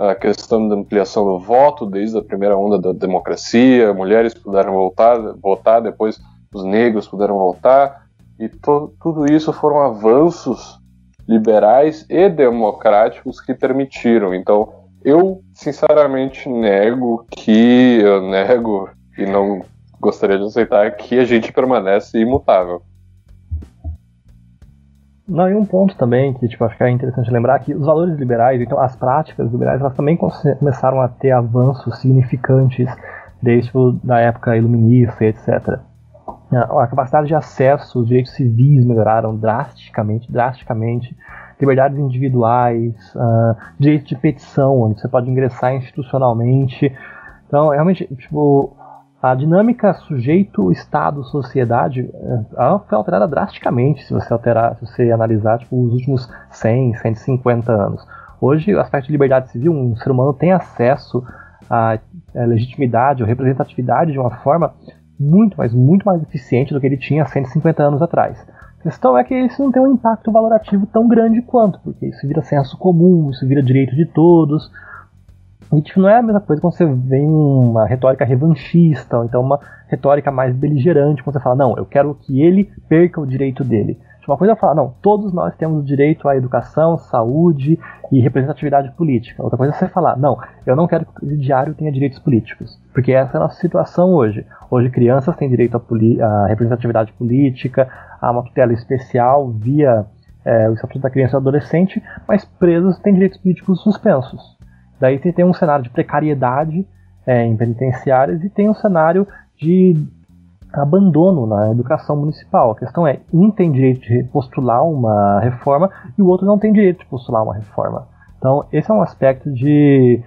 A questão da ampliação do voto, desde a primeira onda da democracia, mulheres puderam voltar, votar, depois os negros puderam votar, e to, tudo isso foram avanços liberais e democráticos que permitiram. Então, eu sinceramente nego que eu nego e não gostaria de aceitar que a gente permanece imutável. Não, e um ponto também que tipo, acho que é interessante lembrar que os valores liberais, então as práticas liberais, elas também começaram a ter avanços significantes desde tipo, da época iluminista, etc. A capacidade de acesso, os direitos civis melhoraram drasticamente, drasticamente. Liberdades individuais, uh, direito de petição, onde você pode ingressar institucionalmente. Então, realmente, tipo, a dinâmica sujeito, Estado, sociedade ela foi alterada drasticamente se você alterar, se você analisar tipo, os últimos 100, 150 anos. Hoje, o aspecto de liberdade civil, um ser humano tem acesso à legitimidade ou representatividade de uma forma muito, mas muito mais eficiente do que ele tinha 150 anos atrás. A questão é que isso não tem um impacto valorativo tão grande quanto, porque isso vira senso comum, isso vira direito de todos, e tipo, não é a mesma coisa quando você vem uma retórica revanchista, ou então uma retórica mais beligerante, quando você fala, não, eu quero que ele perca o direito dele. Uma coisa é falar, não, todos nós temos o direito à educação, saúde e representatividade política. Outra coisa é você falar, não, eu não quero que o presidiário tenha direitos políticos. Porque essa é a nossa situação hoje. Hoje crianças têm direito à, à representatividade política, a uma tutela especial via é, o Estatuto da Criança e do Adolescente, mas presos têm direitos políticos suspensos. Daí você tem um cenário de precariedade é, em penitenciárias e tem um cenário de abandono na educação municipal. A questão é, um tem direito de postular uma reforma e o outro não tem direito de postular uma reforma. Então, esse é um aspecto de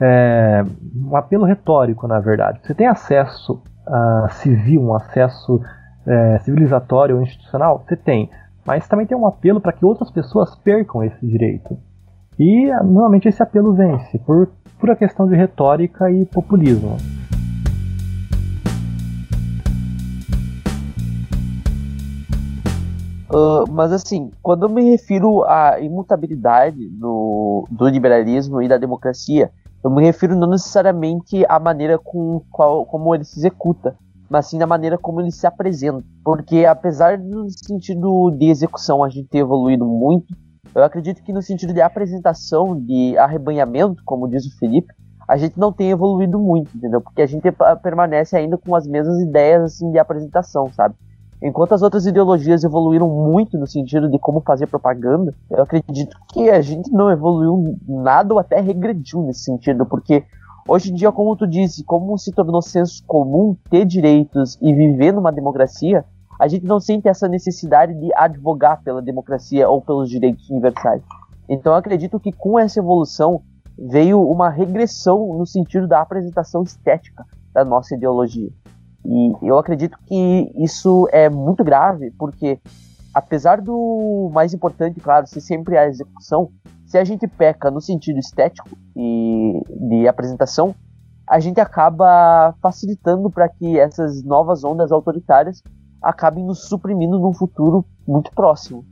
é, um apelo retórico, na verdade. Você tem acesso a civil, um acesso é, civilizatório ou institucional? Você tem. Mas também tem um apelo para que outras pessoas percam esse direito. E normalmente esse apelo vence por pura questão de retórica e populismo. Uh, mas assim, quando eu me refiro à imutabilidade do, do liberalismo e da democracia, eu me refiro não necessariamente à maneira com qual, como ele se executa, mas sim da maneira como ele se apresenta. Porque apesar do sentido de execução a gente ter evoluído muito, eu acredito que no sentido de apresentação, de arrebanhamento, como diz o Felipe, a gente não tem evoluído muito, entendeu? Porque a gente permanece ainda com as mesmas ideias assim de apresentação, sabe? Enquanto as outras ideologias evoluíram muito no sentido de como fazer propaganda, eu acredito que a gente não evoluiu nada ou até regrediu nesse sentido, porque hoje em dia, como tu disse, como se tornou senso comum ter direitos e viver numa democracia, a gente não sente essa necessidade de advogar pela democracia ou pelos direitos universais. Então acredito que com essa evolução veio uma regressão no sentido da apresentação estética da nossa ideologia. E eu acredito que isso é muito grave, porque apesar do mais importante, claro, ser sempre a execução, se a gente peca no sentido estético e de apresentação, a gente acaba facilitando para que essas novas ondas autoritárias acabem nos suprimindo num futuro muito próximo.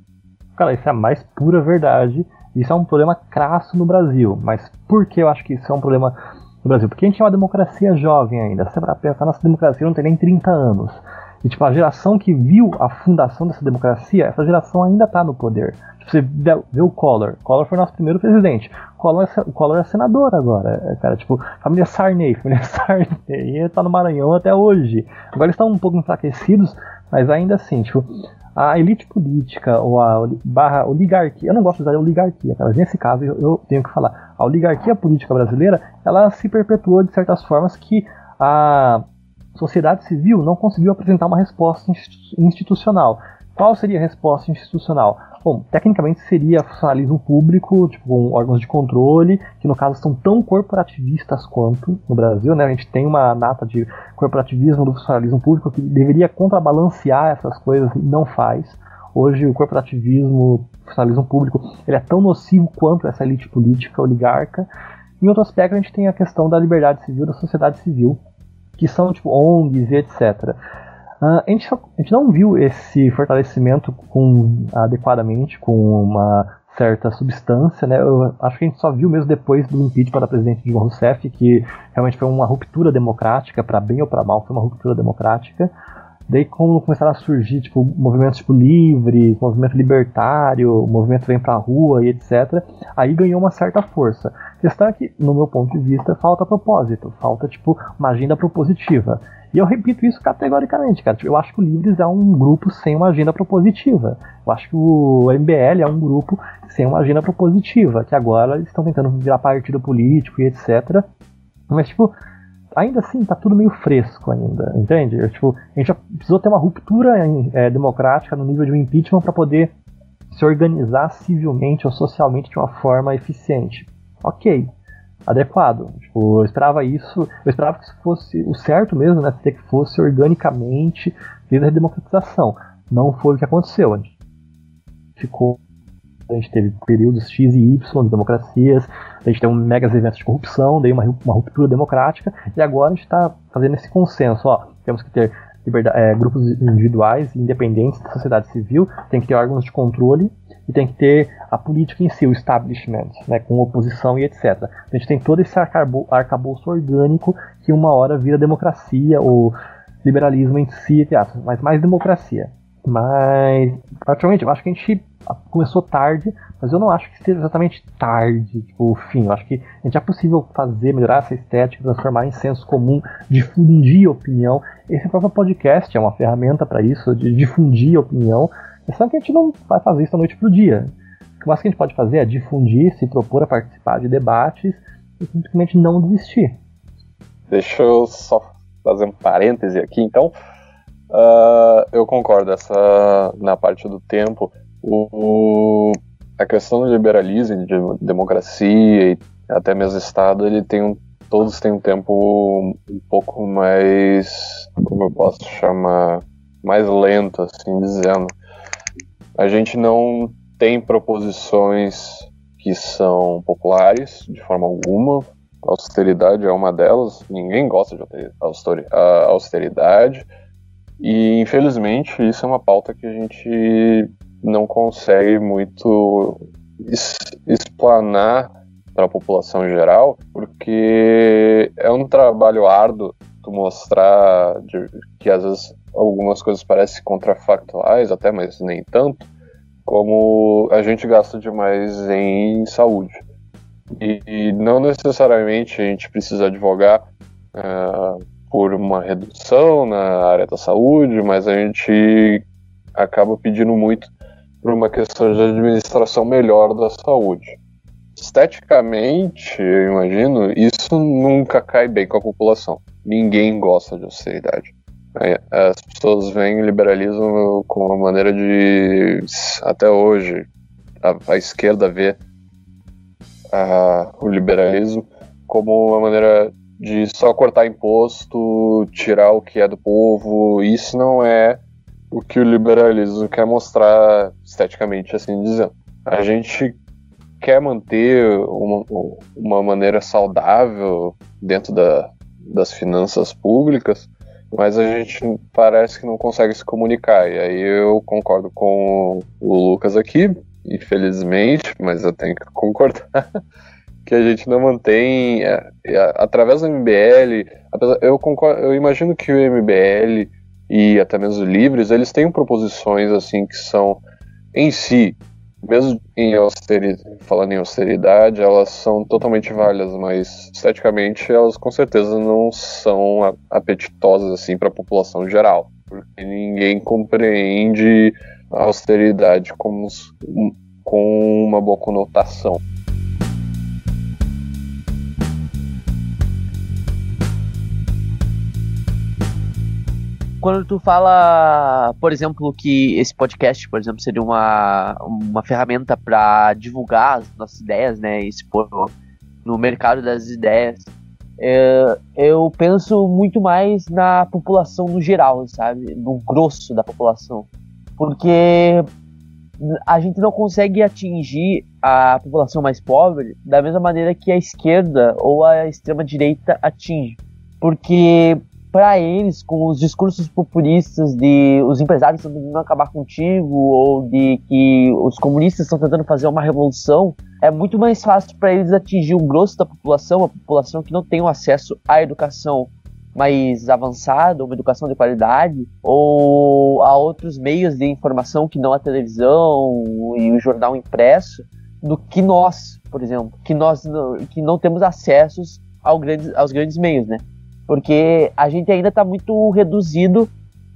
Cara, isso é a mais pura verdade. Isso é um problema crasso no Brasil. Mas por que eu acho que isso é um problema no Brasil? Porque a gente é uma democracia jovem ainda. Se para pensar, nossa democracia não tem nem 30 anos. E tipo, a geração que viu a fundação dessa democracia, essa geração ainda está no poder. Tipo, você vê o Collor. Collor foi nosso primeiro presidente. Collor é, Collor é senador agora, é, cara. Tipo, família Sarney, *laughs* família Sarney. E ele tá no Maranhão até hoje. Agora eles estão um pouco enfraquecidos, mas ainda assim, tipo, a elite política ou a barra oligarquia, eu não gosto de usar oligarquia, mas nesse caso eu, eu, tenho que falar, a oligarquia política brasileira, ela se perpetuou de certas formas que a sociedade civil não conseguiu apresentar uma resposta institucional. Qual seria a resposta institucional? Bom, tecnicamente seria funcionalismo público, tipo, com órgãos de controle, que no caso são tão corporativistas quanto no Brasil, né? A gente tem uma nata de corporativismo do funcionalismo público que deveria contrabalancear essas coisas e não faz. Hoje o corporativismo, o funcionalismo público, ele é tão nocivo quanto essa elite política oligarca. Em outro aspecto, a gente tem a questão da liberdade civil, da sociedade civil, que são tipo ONGs e etc. Uh, a, gente só, a, gente não viu esse fortalecimento com, adequadamente, com uma certa substância, né? Eu acho que a gente só viu mesmo depois do impeachment da presidente Dilma Rousseff que realmente foi uma ruptura democrática, para bem ou para mal, foi uma ruptura democrática. Daí quando começaram a surgir tipo movimentos tipo livre, movimento libertário, movimento vem pra rua e etc, aí ganhou uma certa força. A questão é que, no meu ponto de vista, falta propósito, falta tipo uma agenda propositiva. E eu repito isso categoricamente, cara. Eu acho que o Livres é um grupo sem uma agenda propositiva. Eu acho que o MBL é um grupo sem uma agenda propositiva, que agora eles estão tentando virar partido político e etc. Mas, tipo, ainda assim tá tudo meio fresco ainda, entende? Eu, tipo, a gente já precisou ter uma ruptura é, democrática no nível de um impeachment para poder se organizar civilmente ou socialmente de uma forma eficiente. Ok, adequado. Tipo, eu esperava isso, eu esperava que isso fosse o certo mesmo, né? Que fosse organicamente desde a democratização. Não foi o que aconteceu. A gente ficou. A gente teve períodos X e Y de democracias, a gente tem um megas eventos de corrupção, daí uma, uma ruptura democrática, e agora a gente está fazendo esse consenso, ó, temos que ter é, grupos individuais, independentes da sociedade civil, tem que ter órgãos de controle e tem que ter a política em si, o establishment, né, com oposição e etc. A gente tem todo esse arcabouço orgânico que uma hora vira democracia ou liberalismo em si, mas mais democracia. Mas, praticamente, eu acho que a gente começou tarde, mas eu não acho que esteja exatamente tarde, tipo, o fim. Eu acho que a gente é possível fazer, melhorar essa estética, transformar em senso comum, difundir opinião. Esse próprio podcast é uma ferramenta para isso, de difundir opinião. É só que a gente não vai fazer isso da noite pro dia. O que mais que a gente pode fazer é difundir, se propor a participar de debates e simplesmente não desistir. Deixa eu só fazer um parêntese aqui, então. Uh, eu concordo, essa na parte do tempo. O, a questão do liberalismo, de democracia e até mesmo Estado, ele tem um, todos têm um tempo um pouco mais, como eu posso chamar, mais lento, assim dizendo. A gente não tem proposições que são populares de forma alguma. A austeridade é uma delas. Ninguém gosta de austeridade. E infelizmente isso é uma pauta que a gente não consegue muito explanar para a população geral, porque é um trabalho árduo tu mostrar de, que às vezes algumas coisas parecem contrafactuais, até, mas nem tanto, como a gente gasta demais em saúde. E, e não necessariamente a gente precisa advogar uh, por uma redução na área da saúde, mas a gente acaba pedindo muito por uma questão de administração melhor da saúde. Esteticamente, eu imagino, isso nunca cai bem com a população. Ninguém gosta de austeridade. As pessoas veem o liberalismo como uma maneira de, até hoje, a, a esquerda vê a, o liberalismo como uma maneira de só cortar imposto, tirar o que é do povo. Isso não é o que o liberalismo quer mostrar esteticamente, assim dizendo. A gente quer manter uma, uma maneira saudável dentro da, das finanças públicas, mas a gente parece que não consegue se comunicar. E aí eu concordo com o Lucas aqui, infelizmente, mas eu tenho que concordar. *laughs* que a gente não mantém é, é, através do MBL, eu concordo, eu imagino que o MBL e até mesmo os livres, eles têm proposições assim que são em si, mesmo em austeridade, falando em austeridade, elas são totalmente válidas, mas esteticamente elas com certeza não são apetitosas assim para a população geral, porque ninguém compreende a austeridade como com uma boa conotação. Quando tu fala, por exemplo, que esse podcast, por exemplo, seria uma, uma ferramenta para divulgar as nossas ideias, né, expor no mercado das ideias, é, eu penso muito mais na população no geral, sabe, no grosso da população, porque a gente não consegue atingir a população mais pobre da mesma maneira que a esquerda ou a extrema direita atinge, porque para eles, com os discursos populistas de os empresários estão tentando acabar contigo ou de que os comunistas estão tentando fazer uma revolução, é muito mais fácil para eles atingir o grosso da população, a população que não tem o acesso à educação mais avançada, uma educação de qualidade, ou a outros meios de informação que não a televisão e o jornal impresso, do que nós, por exemplo, que nós que não temos acessos ao grandes, aos grandes meios, né? Porque a gente ainda está muito reduzido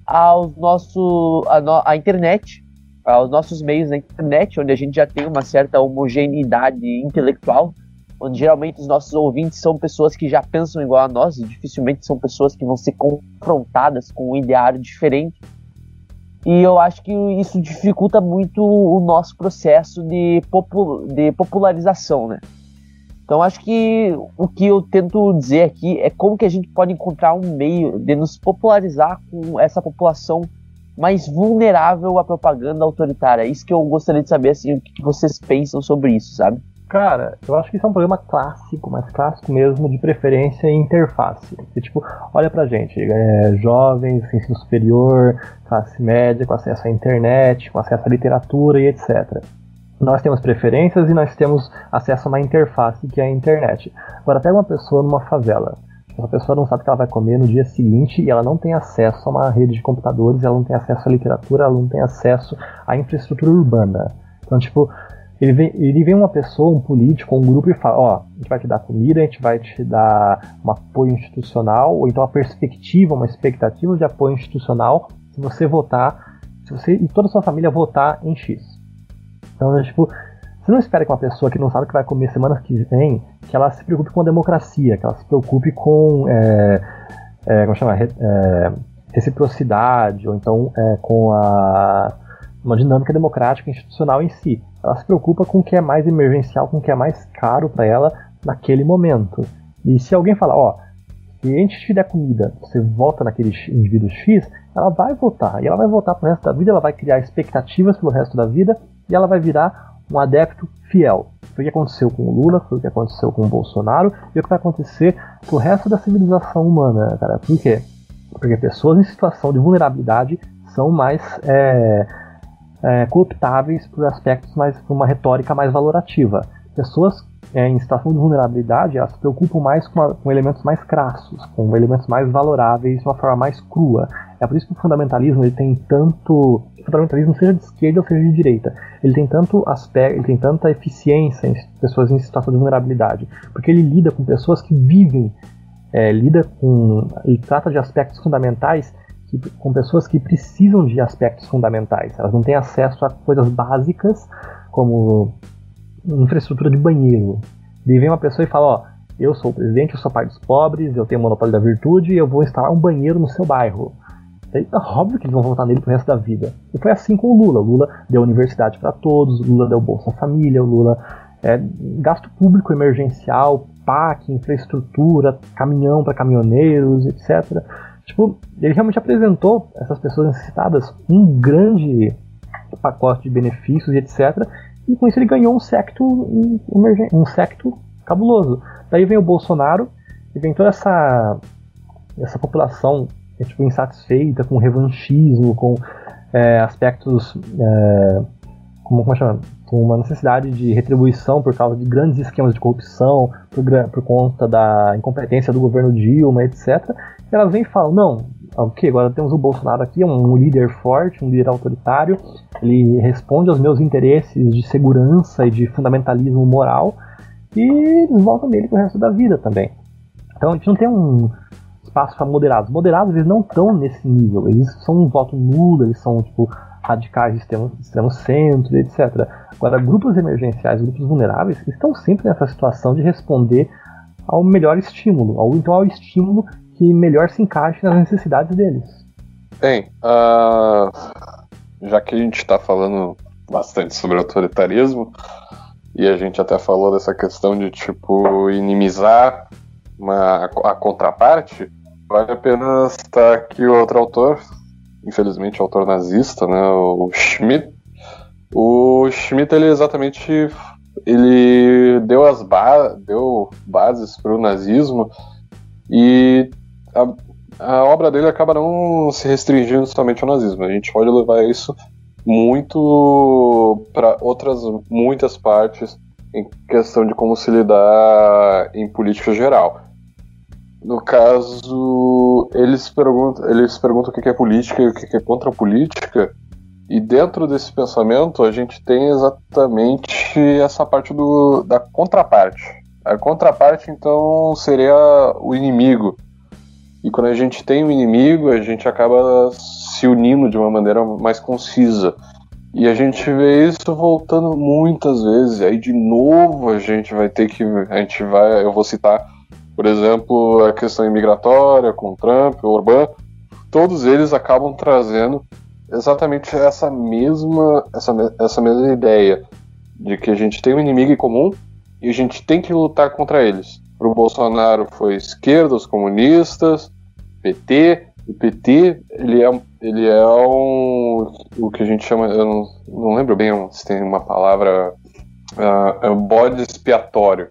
ao nosso, a, no, internet, aos nossos meios na internet, onde a gente já tem uma certa homogeneidade intelectual, onde geralmente os nossos ouvintes são pessoas que já pensam igual a nós, e dificilmente são pessoas que vão ser confrontadas com um ideário diferente. E eu acho que isso dificulta muito o nosso processo de, popu de popularização, né? Então acho que o que eu tento dizer aqui é como que a gente pode encontrar um meio de nos popularizar com essa população mais vulnerável à propaganda autoritária. É isso que eu gostaria de saber, assim, o que vocês pensam sobre isso, sabe? Cara, eu acho que isso é um problema clássico, mas clássico mesmo, de preferência em interface. Porque, tipo, olha pra gente, é, jovens, ensino superior, classe média, com acesso à internet, com acesso à literatura e etc. Nós temos preferências e nós temos acesso a uma interface que é a internet. Agora, pega uma pessoa numa favela. Essa pessoa não sabe o que ela vai comer no dia seguinte e ela não tem acesso a uma rede de computadores, ela não tem acesso à literatura, ela não tem acesso à infraestrutura urbana. Então, tipo, ele vem, ele vem uma pessoa, um político, um grupo e fala, ó, a gente vai te dar comida, a gente vai te dar um apoio institucional, ou então uma perspectiva, uma expectativa de apoio institucional se você votar, se você e toda a sua família votar em X. Então, é, tipo, você não espera que uma pessoa que não sabe o que vai comer semana que vem, que ela se preocupe com a democracia, que ela se preocupe com, é, é, como chama, é, reciprocidade, ou então é, com a uma dinâmica democrática institucional em si. Ela se preocupa com o que é mais emergencial, com o que é mais caro para ela naquele momento. E se alguém falar, ó, se a gente te der comida, você vota naquele indivíduo X, ela vai votar. E ela vai votar pro resto da vida, ela vai criar expectativas pelo resto da vida e ela vai virar um adepto fiel. Foi o que aconteceu com o Lula, foi o que aconteceu com o Bolsonaro e é o que vai acontecer pro resto da civilização humana, cara. Por quê? Porque pessoas em situação de vulnerabilidade são mais é, é, cooptáveis por aspectos mais, por uma retórica mais valorativa. Pessoas é, em situação de vulnerabilidade, elas se preocupam mais com, a, com, elementos mais crassos, com elementos mais valoráveis de uma forma mais crua. É por isso que o fundamentalismo ele tem tanto. Fundamentalismo, seja de esquerda ou seja de direita, ele tem tanto aspecto, ele tem tanta eficiência em pessoas em situação de vulnerabilidade, porque ele lida com pessoas que vivem, é, lida com. ele trata de aspectos fundamentais que, com pessoas que precisam de aspectos fundamentais. Elas não têm acesso a coisas básicas como infraestrutura de banheiro. E vem uma pessoa e fala, ó, eu sou o presidente, eu sou pai dos pobres, eu tenho o monopólio da virtude e eu vou instalar um banheiro no seu bairro. É óbvio que eles vão votar nele pro resto da vida. E foi assim com o Lula. O Lula deu universidade para todos, o Lula deu Bolsa Família, o Lula é, gasto público emergencial, PAC, infraestrutura, caminhão para caminhoneiros, etc. Tipo, ele realmente apresentou essas pessoas necessitadas um grande pacote de benefícios e etc. E com isso ele ganhou um secto um secto cabuloso. Daí vem o Bolsonaro e vem toda essa essa população é, tipo, insatisfeita com revanchismo, com é, aspectos é, como, como chama? com uma necessidade de retribuição por causa de grandes esquemas de corrupção, por, por conta da incompetência do governo Dilma, etc elas vêm e falam, não, ok, agora temos o Bolsonaro aqui, é um líder forte, um líder autoritário, ele responde aos meus interesses de segurança e de fundamentalismo moral, e eles voltam nele pro resto da vida também. Então a gente não tem um espaço para moderados. Moderados eles não estão nesse nível, eles são um voto nulo, eles são tipo radicais de extremo, extremo centro, etc. Agora, grupos emergenciais, grupos vulneráveis, estão sempre nessa situação de responder ao melhor estímulo, então ao estímulo que melhor se encaixe nas necessidades deles. Bem, uh, já que a gente está falando bastante sobre autoritarismo, e a gente até falou dessa questão de tipo inimizar uma, a contraparte, vale a pena citar aqui outro autor, infelizmente autor nazista, né, o Schmidt. O Schmidt ele exatamente ele deu as ba deu bases para o nazismo e a, a obra dele acaba não se restringindo somente ao nazismo. A gente pode levar isso muito para outras muitas partes em questão de como se lidar em política geral. No caso, eles perguntam, eles perguntam o que é política e o que é contra a política, e dentro desse pensamento a gente tem exatamente essa parte do, da contraparte. A contraparte, então, seria o inimigo. E quando a gente tem o um inimigo, a gente acaba se unindo de uma maneira mais concisa. E a gente vê isso voltando muitas vezes. Aí de novo a gente vai ter que. A gente vai. Eu vou citar, por exemplo, a questão imigratória com Trump, Orbán. Todos eles acabam trazendo exatamente essa mesma, essa, essa mesma ideia de que a gente tem um inimigo em comum e a gente tem que lutar contra eles. Para o Bolsonaro foi esquerda, os comunistas, PT, o PT, ele é, ele é um, o que a gente chama, eu não, não lembro bem se tem uma palavra, uh, é um bode expiatório.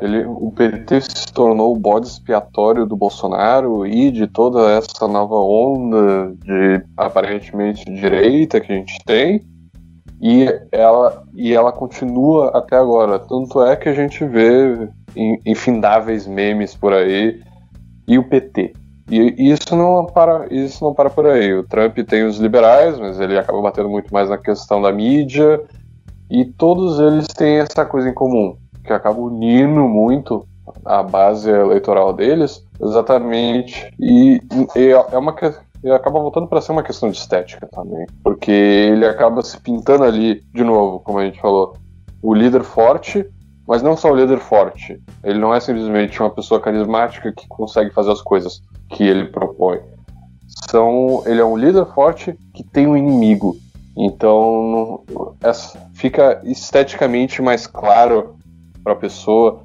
Ele, o PT se tornou o bode expiatório do Bolsonaro e de toda essa nova onda de aparentemente direita que a gente tem. E ela, e ela continua até agora. Tanto é que a gente vê infindáveis memes por aí. E o PT? E isso não para, isso não para por aí. O Trump tem os liberais, mas ele acaba batendo muito mais na questão da mídia. E todos eles têm essa coisa em comum, que acaba unindo muito a base eleitoral deles, exatamente. E, e é uma e acaba voltando para ser uma questão de estética também, porque ele acaba se pintando ali, de novo, como a gente falou, o líder forte, mas não só o líder forte. Ele não é simplesmente uma pessoa carismática que consegue fazer as coisas que ele propõe. São, ele é um líder forte que tem um inimigo. Então é, fica esteticamente mais claro para a pessoa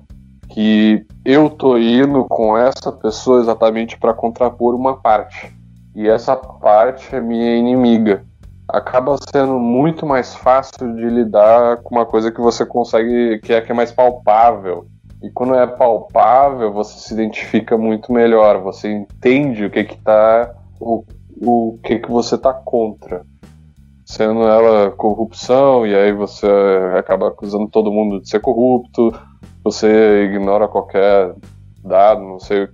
que eu tô indo com essa pessoa exatamente para contrapor uma parte. E essa parte é minha inimiga. Acaba sendo muito mais fácil de lidar com uma coisa que você consegue, que é que é mais palpável e quando é palpável, você se identifica muito melhor, você entende o que que tá o, o que que você tá contra. Sendo ela corrupção e aí você acaba acusando todo mundo de ser corrupto, você ignora qualquer dado, não sei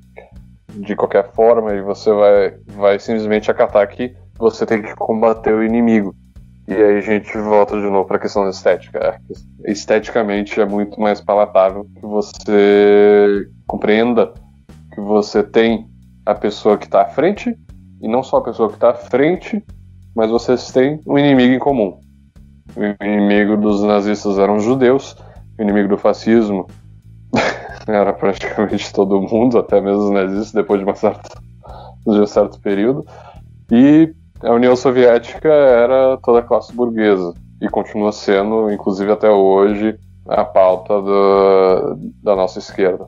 de qualquer forma e você vai vai simplesmente acatar que você tem que combater o inimigo. E aí a gente volta de novo para a questão da estética. Esteticamente é muito mais palatável que você compreenda que você tem a pessoa que está à frente, e não só a pessoa que está à frente, mas vocês têm um inimigo em comum. O inimigo dos nazistas eram os judeus, o inimigo do fascismo *laughs* era praticamente todo mundo, até mesmo os nazistas, depois de, uma certa, de um certo período. E a União Soviética era toda a classe burguesa e continua sendo, inclusive até hoje, a pauta do, da nossa esquerda.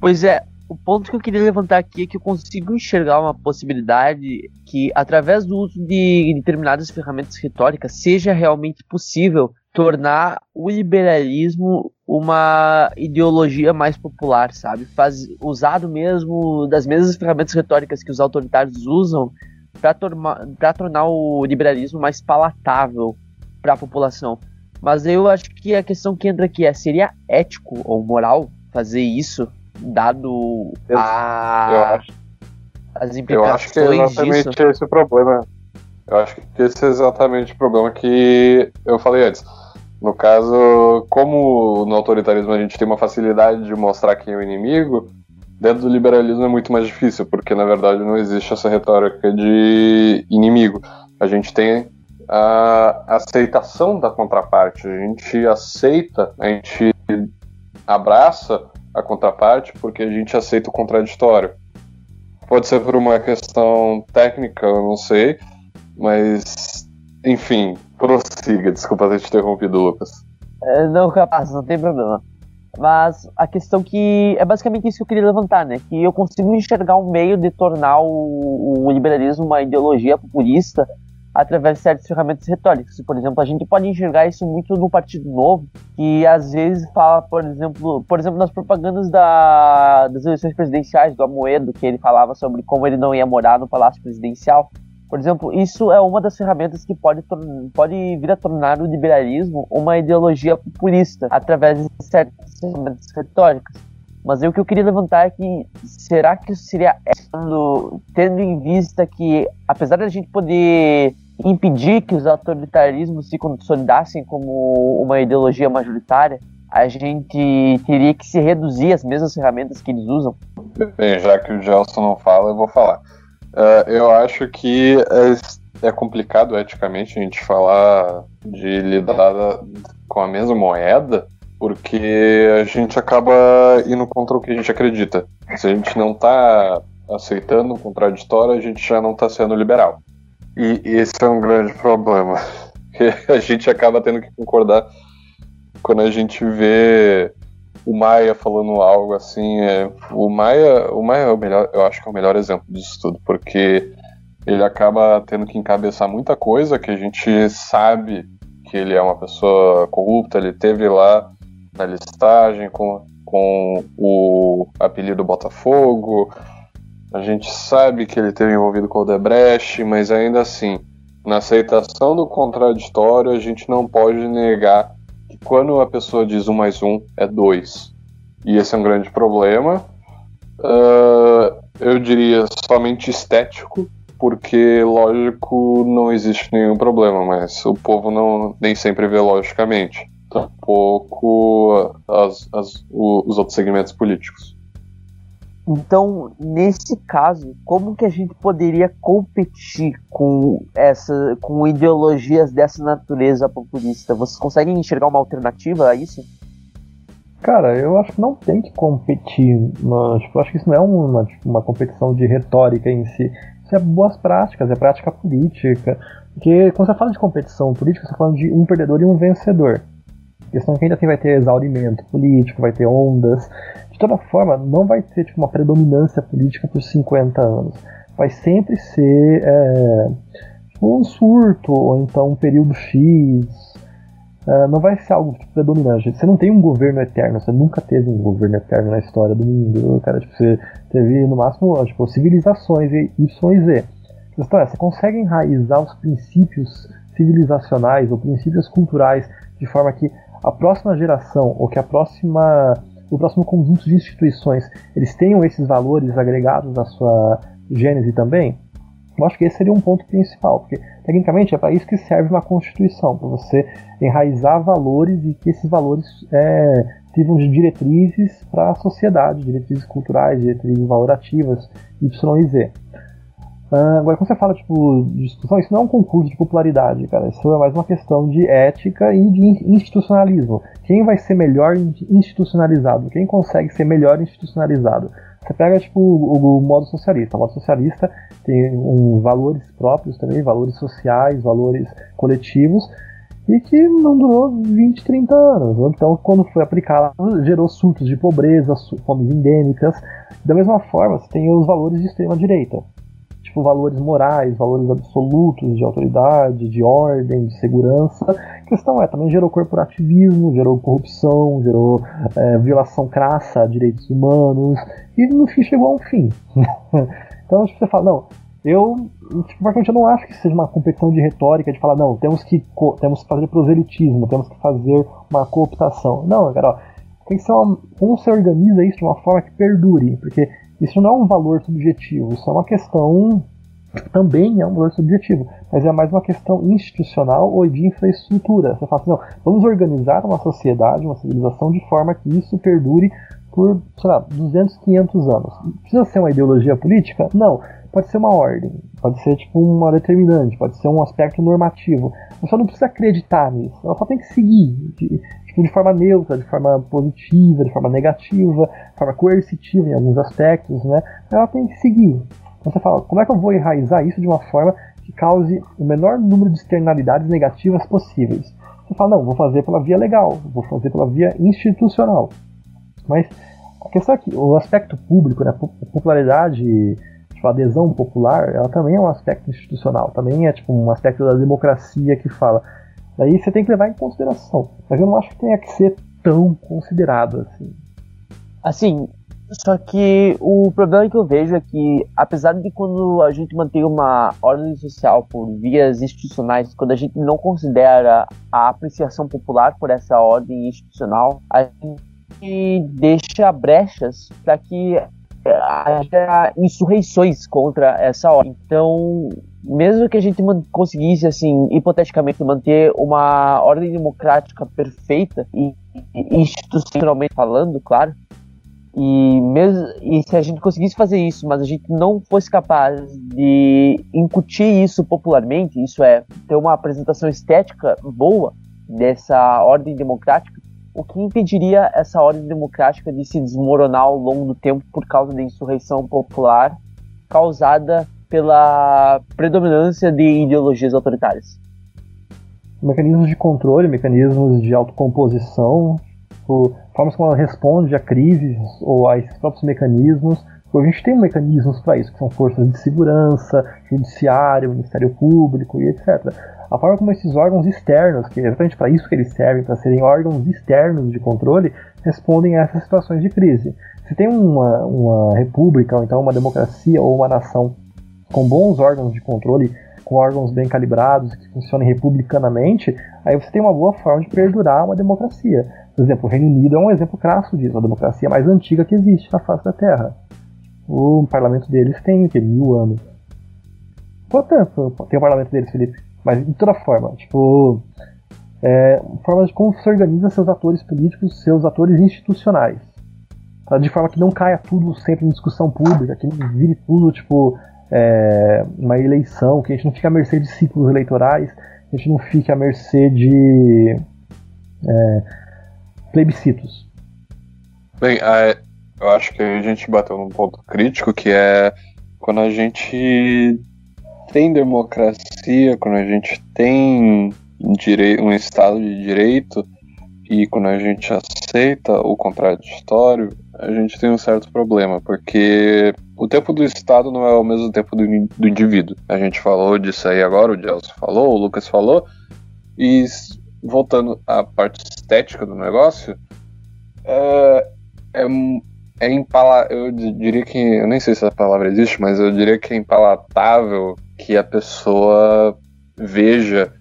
Pois é, o ponto que eu queria levantar aqui é que eu consigo enxergar uma possibilidade que, através do uso de determinadas ferramentas retóricas, seja realmente possível tornar o liberalismo uma ideologia mais popular, sabe? Faz, usado mesmo das mesmas ferramentas retóricas que os autoritários usam para tornar o liberalismo mais palatável para a população. Mas eu acho que a questão que entra aqui é: seria ético ou moral fazer isso, dado eu, a, eu acho, as implicações Eu acho que é exatamente disso? esse o problema. Eu acho que esse é exatamente o problema que eu falei antes. No caso, como no autoritarismo a gente tem uma facilidade de mostrar quem é o inimigo, Dentro do liberalismo é muito mais difícil, porque na verdade não existe essa retórica de inimigo. A gente tem a aceitação da contraparte, a gente aceita, a gente abraça a contraparte porque a gente aceita o contraditório. Pode ser por uma questão técnica, eu não sei, mas enfim, prossiga. Desculpa ter te interrompido, Lucas. É, não, capaz, não tem problema. Mas a questão que é basicamente isso que eu queria levantar, né? Que eu consigo enxergar um meio de tornar o, o liberalismo uma ideologia populista através de certas ferramentas retóricas. Por exemplo, a gente pode enxergar isso muito no Partido Novo, que às vezes fala, por exemplo, por exemplo, nas propagandas da, das eleições presidenciais do Amoedo, que ele falava sobre como ele não ia morar no Palácio Presidencial. Por exemplo, isso é uma das ferramentas que pode, pode vir a tornar o liberalismo uma ideologia populista através de certas ferramentas retóricas. Mas o que eu queria levantar é que será que seria tendo, tendo em vista que, apesar da gente poder impedir que os autoritarismos se consolidassem como uma ideologia majoritária, a gente teria que se reduzir as mesmas ferramentas que eles usam? Bem, já que o Gelson não fala, eu vou falar. Uh, eu acho que é, é, complicado eticamente a gente falar de lidar com a mesma moeda, porque a gente acaba indo contra o que a gente acredita. Se a gente não está aceitando o contraditório, a gente já não está sendo liberal. E esse é um grande problema. *laughs* a gente acaba tendo que concordar quando a gente vê o Maia falando algo assim. É, o Maia, o Maia é o melhor, eu acho que é o melhor exemplo disso tudo, porque ele acaba tendo que encabeçar muita coisa que a gente sabe que ele é uma pessoa corrupta, ele teve lá na listagem com, com o apelido Botafogo. A gente sabe que ele teve envolvido com o Debrecht, mas ainda assim, na aceitação do contraditório, a gente não pode negar quando a pessoa diz um mais um, é dois. E esse é um grande problema. Uh, eu diria somente estético, porque lógico não existe nenhum problema, mas o povo não nem sempre vê logicamente. Tampouco as, as, os outros segmentos políticos. Então, nesse caso, como que a gente poderia competir com essa, com ideologias dessa natureza populista? Vocês conseguem enxergar uma alternativa a isso? Cara, eu acho que não tem que competir. Mas, tipo, eu acho que isso não é uma, tipo, uma competição de retórica em si. Isso é boas práticas, é prática política. Porque quando você fala de competição política, você está falando de um perdedor e um vencedor. Questão é que ainda assim vai ter exaurimento político, vai ter ondas toda forma, não vai ter tipo, uma predominância política por 50 anos. Vai sempre ser é, tipo, um surto, ou então um período X. É, não vai ser algo tipo, predominante. Você não tem um governo eterno, você nunca teve um governo eterno na história do mundo. Cara, tipo, você teve no máximo tipo, civilizações Y e Z. A questão é, você consegue enraizar os princípios civilizacionais ou princípios culturais de forma que a próxima geração ou que a próxima o próximo conjunto de instituições eles tenham esses valores agregados na sua gênese também, eu acho que esse seria um ponto principal, porque tecnicamente é para isso que serve uma constituição, para você enraizar valores e que esses valores é, sirvam de diretrizes para a sociedade, diretrizes culturais, diretrizes valorativas, Y e Z. Uh, agora, quando você fala tipo, de discussão, isso não é um concurso de popularidade, cara. Isso é mais uma questão de ética e de institucionalismo. Quem vai ser melhor institucionalizado? Quem consegue ser melhor institucionalizado? Você pega tipo, o, o modo socialista. O modo socialista tem um, valores próprios também, valores sociais, valores coletivos, e que não durou 20, 30 anos. Então, quando foi aplicado, gerou surtos de pobreza, fomes endêmicas. Da mesma forma, você tem os valores de extrema-direita tipo, valores morais, valores absolutos de autoridade, de ordem, de segurança. A questão é, também gerou corporativismo, gerou corrupção, gerou é, violação crassa a direitos humanos, e no fim chegou a um fim. *laughs* então, você fala, não, eu, tipo, eu não acho que seja uma competição de retórica, de falar, não, temos que, temos que fazer proselitismo, temos que fazer uma cooptação. Não, cara, ó, tem que ser uma, como você organiza isso de uma forma que perdure, porque isso não é um valor subjetivo, isso é uma questão também é um valor subjetivo, mas é mais uma questão institucional ou de infraestrutura. Você fala assim, não, vamos organizar uma sociedade, uma civilização de forma que isso perdure por, sei lá, 200, 500 anos. Precisa ser uma ideologia política? Não. Pode ser uma ordem, pode ser tipo uma determinante, pode ser um aspecto normativo. Você só não precisa acreditar nisso, ela só tem que seguir de, tipo, de forma neutra, de forma positiva, de forma negativa, de forma coercitiva em alguns aspectos, né? Ela tem que seguir. Então você fala, como é que eu vou enraizar isso de uma forma que cause o menor número de externalidades negativas possíveis? Você fala, não, vou fazer pela via legal, vou fazer pela via institucional. Mas a questão é que o aspecto público, né, a popularidade tipo, adesão popular, ela também é um aspecto institucional, também é tipo um aspecto da democracia que fala. Daí você tem que levar em consideração. Mas eu não acho que tenha que ser tão considerado assim. Assim, só que o problema que eu vejo é que, apesar de quando a gente mantém uma ordem social por vias institucionais, quando a gente não considera a apreciação popular por essa ordem institucional, a gente deixa brechas para que haja insurreições contra essa ordem. Então, mesmo que a gente conseguisse, assim, hipoteticamente manter uma ordem democrática perfeita e institucionalmente falando, claro, e mesmo e se a gente conseguisse fazer isso, mas a gente não fosse capaz de incutir isso popularmente, isso é ter uma apresentação estética boa dessa ordem democrática, o que impediria essa ordem democrática de se desmoronar ao longo do tempo por causa da insurreição popular causada pela predominância de ideologias autoritárias? Mecanismos de controle, mecanismos de autocomposição, formas como ela responde a crises ou a esses próprios mecanismos. A gente tem mecanismos para isso, que são forças de segurança, judiciário, Ministério Público e etc. A forma como esses órgãos externos, que é exatamente para isso que eles servem, para serem órgãos externos de controle, respondem a essas situações de crise. Se tem uma, uma república, ou então uma democracia ou uma nação com bons órgãos de controle, com órgãos bem calibrados, que funcionem republicanamente, aí você tem uma boa forma de perdurar uma democracia. Por exemplo, o Reino Unido é um exemplo clássico disso, a democracia mais antiga que existe na face da Terra. O parlamento deles tem que mil anos. Tempo tem o parlamento deles, Felipe? Mas de toda forma, tipo, é, forma de como se organiza seus atores políticos, seus atores institucionais. Tá? De forma que não caia tudo sempre em discussão pública, que não vire tudo, tipo, é, uma eleição, que a gente não fique à mercê de ciclos eleitorais, que a gente não fique à mercê de é, plebiscitos. Bem, eu acho que a gente bateu num ponto crítico que é quando a gente tem democracia, quando a gente tem um Estado de direito e quando a gente aceita o contraditório, a gente tem um certo problema, porque o tempo do Estado não é o mesmo tempo do, do indivíduo. A gente falou disso aí agora, o Gelson falou, o Lucas falou, e voltando à parte estética do negócio, é, é, é empala eu diria que, eu nem sei se essa palavra existe, mas eu diria que é impalatável que a pessoa veja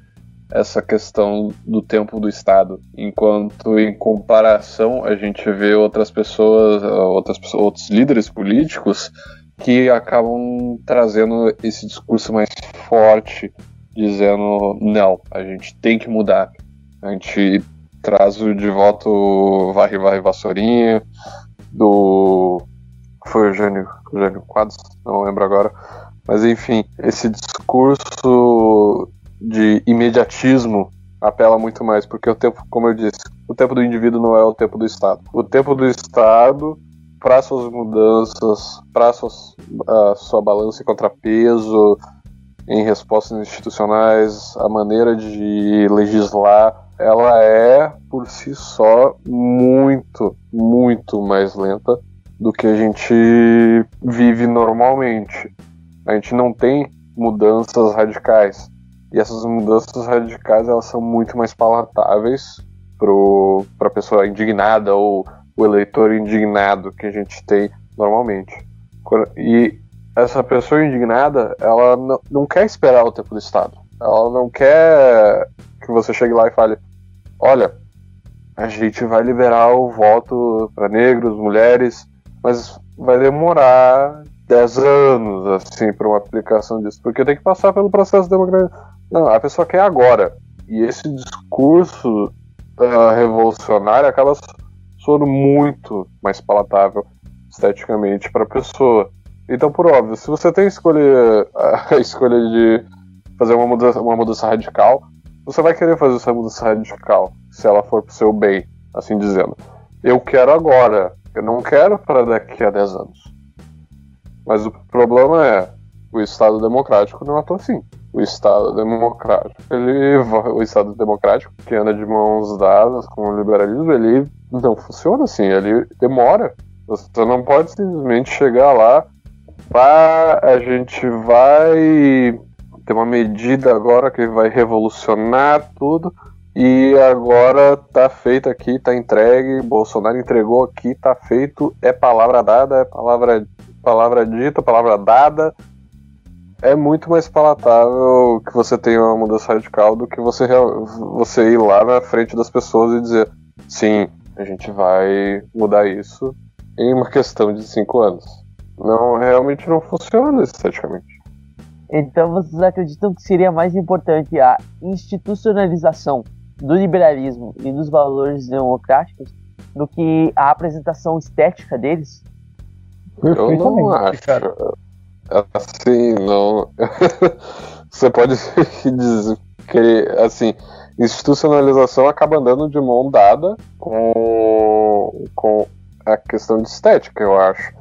essa questão do tempo do Estado, enquanto em comparação a gente vê outras pessoas, outras pessoas, outros líderes políticos que acabam trazendo esse discurso mais forte, dizendo não, a gente tem que mudar, a gente traz de volta o Varre Varre Vassourinha, do. Foi o Jânio, o Jânio Quadros, não lembro agora. Mas enfim, esse discurso de imediatismo apela muito mais, porque o tempo, como eu disse, o tempo do indivíduo não é o tempo do Estado. O tempo do Estado, para suas mudanças, para a sua balança e contrapeso, em respostas institucionais, a maneira de legislar, ela é por si só muito, muito mais lenta do que a gente vive normalmente. A gente não tem mudanças radicais. E essas mudanças radicais elas são muito mais palatáveis para a pessoa indignada ou o eleitor indignado que a gente tem normalmente. E essa pessoa indignada, ela não, quer esperar o tempo do Estado. Ela não quer que você chegue lá e fale: olha, a gente vai liberar o voto para negros, mulheres, mas vai demorar 10 anos assim para uma aplicação disso, porque tem que passar pelo processo democrático. Não, a pessoa quer agora. E esse discurso uh, revolucionário acaba sendo muito mais palatável esteticamente para a pessoa. Então, por óbvio, se você tem a escolha, *laughs* a escolha de fazer uma mudança, uma mudança radical, você vai querer fazer essa mudança radical, se ela for pro seu bem, assim dizendo. Eu quero agora, eu não quero para daqui a 10 anos. Mas o problema é, o Estado democrático não atua assim. O Estado democrático, ele, o Estado democrático que anda de mãos dadas com o liberalismo, ele não funciona assim, ele demora. Você não pode simplesmente chegar lá vai, a gente vai ter uma medida agora que vai revolucionar tudo. E agora tá feito aqui, tá entregue. Bolsonaro entregou aqui, tá feito. É palavra dada, é palavra, palavra dita, palavra dada. É muito mais palatável que você tenha uma mudança radical do que você, você ir lá na frente das pessoas e dizer: sim, a gente vai mudar isso em uma questão de cinco anos. Não, realmente não funciona esteticamente. Então vocês acreditam que seria mais importante a institucionalização do liberalismo e dos valores democráticos do que a apresentação estética deles? Eu não acho. Cara. Assim, não. *laughs* Você pode *laughs* dizer que, assim, institucionalização acaba andando de mão dada com, com a questão de estética, eu acho.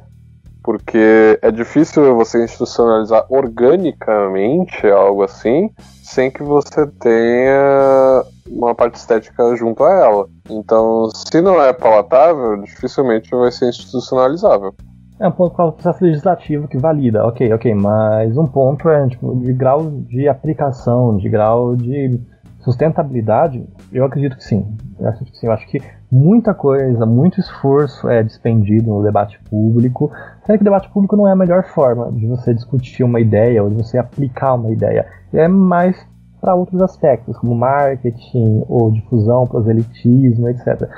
Porque é difícil você institucionalizar organicamente algo assim sem que você tenha uma parte estética junto a ela. Então, se não é palatável, dificilmente vai ser institucionalizável. É um ponto o processo legislativo que valida, ok, ok, mas um ponto é tipo, de grau de aplicação, de grau de sustentabilidade, eu acredito que sim. Eu acredito que sim. Eu acho que muita coisa, muito esforço é despendido no debate público. Sendo que o debate público não é a melhor forma de você discutir uma ideia ou de você aplicar uma ideia. É mais para outros aspectos, como marketing ou difusão, proselitismo, etc.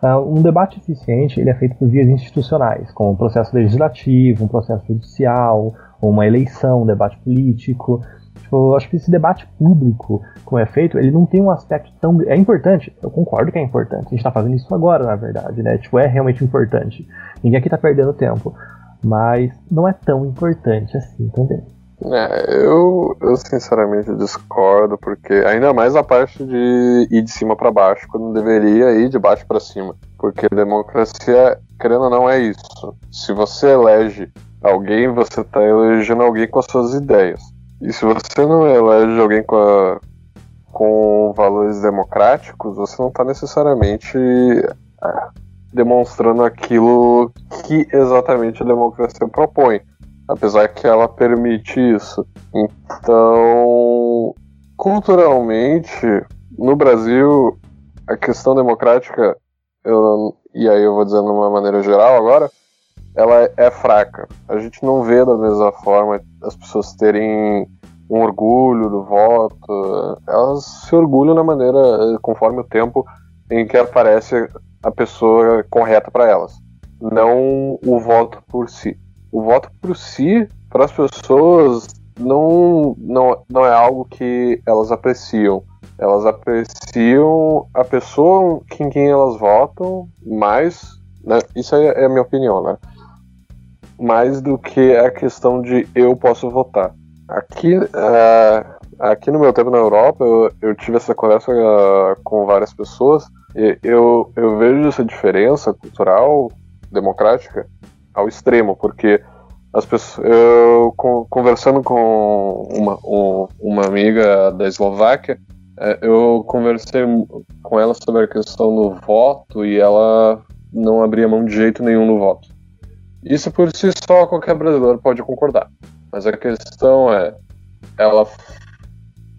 Ah, um debate eficiente ele é feito por vias institucionais, como um processo legislativo, um processo judicial, uma eleição, um debate político. Tipo, acho que esse debate público, como é feito, ele não tem um aspecto tão. É importante, eu concordo que é importante. A gente está fazendo isso agora, na verdade, né? Tipo, é realmente importante. Ninguém aqui está perdendo tempo. Mas não é tão importante assim também. É, eu, eu sinceramente discordo, porque ainda mais a parte de ir de cima para baixo, quando deveria ir de baixo para cima. Porque democracia, querendo ou não, é isso. Se você elege alguém, você está elegendo alguém com as suas ideias. E se você não elege alguém com, a, com valores democráticos, você não está necessariamente é, demonstrando aquilo que exatamente a democracia propõe apesar que ela permite isso. Então, culturalmente, no Brasil, a questão democrática, eu, e aí eu vou dizer de uma maneira geral agora, ela é fraca. A gente não vê da mesma forma as pessoas terem um orgulho do voto. Elas se orgulham na maneira, conforme o tempo em que aparece a pessoa correta para elas, não o voto por si o voto por si, para as pessoas, não, não, não é algo que elas apreciam. Elas apreciam a pessoa em quem elas votam mais, né? Isso é a minha opinião, né? Mais do que a questão de eu posso votar. Aqui, uh, aqui no meu tempo na Europa, eu, eu tive essa conversa uh, com várias pessoas. E eu, eu vejo essa diferença cultural, democrática, ao extremo, porque as pessoas, eu conversando com uma, uma amiga da Eslováquia, é, eu conversei com ela sobre a questão do voto e ela não abria mão de jeito nenhum no voto. Isso por si só qualquer brasileiro pode concordar. Mas a questão é, ela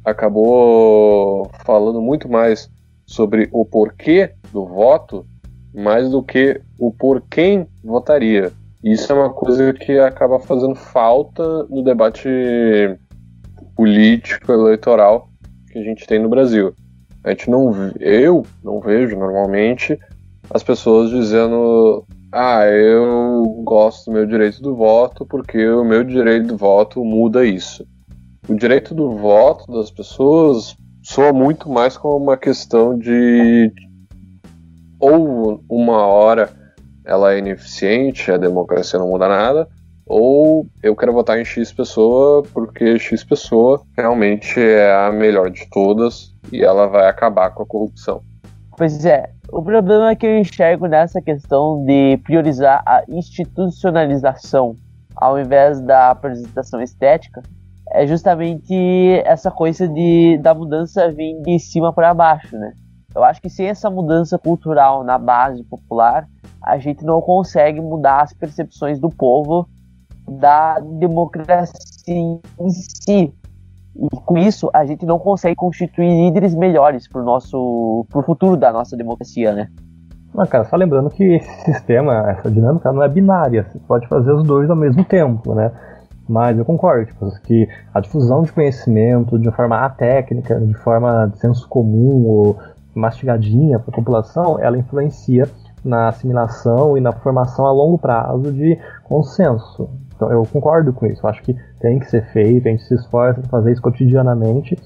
acabou falando muito mais sobre o porquê do voto mais do que o por quem votaria. Isso é uma coisa que acaba fazendo falta no debate político, eleitoral que a gente tem no Brasil. A gente não, eu não vejo normalmente as pessoas dizendo ah, eu gosto do meu direito do voto porque o meu direito do voto muda isso. O direito do voto das pessoas soa muito mais como uma questão de ou uma hora ela é ineficiente, a democracia não muda nada, ou eu quero votar em X pessoa porque X pessoa realmente é a melhor de todas e ela vai acabar com a corrupção. Pois é, o problema é que eu enxergo nessa questão de priorizar a institucionalização ao invés da apresentação estética é justamente essa coisa de da mudança vir de cima para baixo, né? Eu acho que sem essa mudança cultural na base popular, a gente não consegue mudar as percepções do povo da democracia em si. E com isso, a gente não consegue constituir líderes melhores para o futuro da nossa democracia, né? Mas, cara, só lembrando que esse sistema, essa dinâmica não é binária. Você pode fazer os dois ao mesmo tempo, né? Mas eu concordo, tipo, que a difusão de conhecimento de forma atécnica, de forma de senso comum ou mastigadinha para a população, ela influencia na assimilação e na formação a longo prazo de consenso. Então eu concordo com isso. Eu acho que tem que ser feito, a gente se esforça para fazer isso cotidianamente.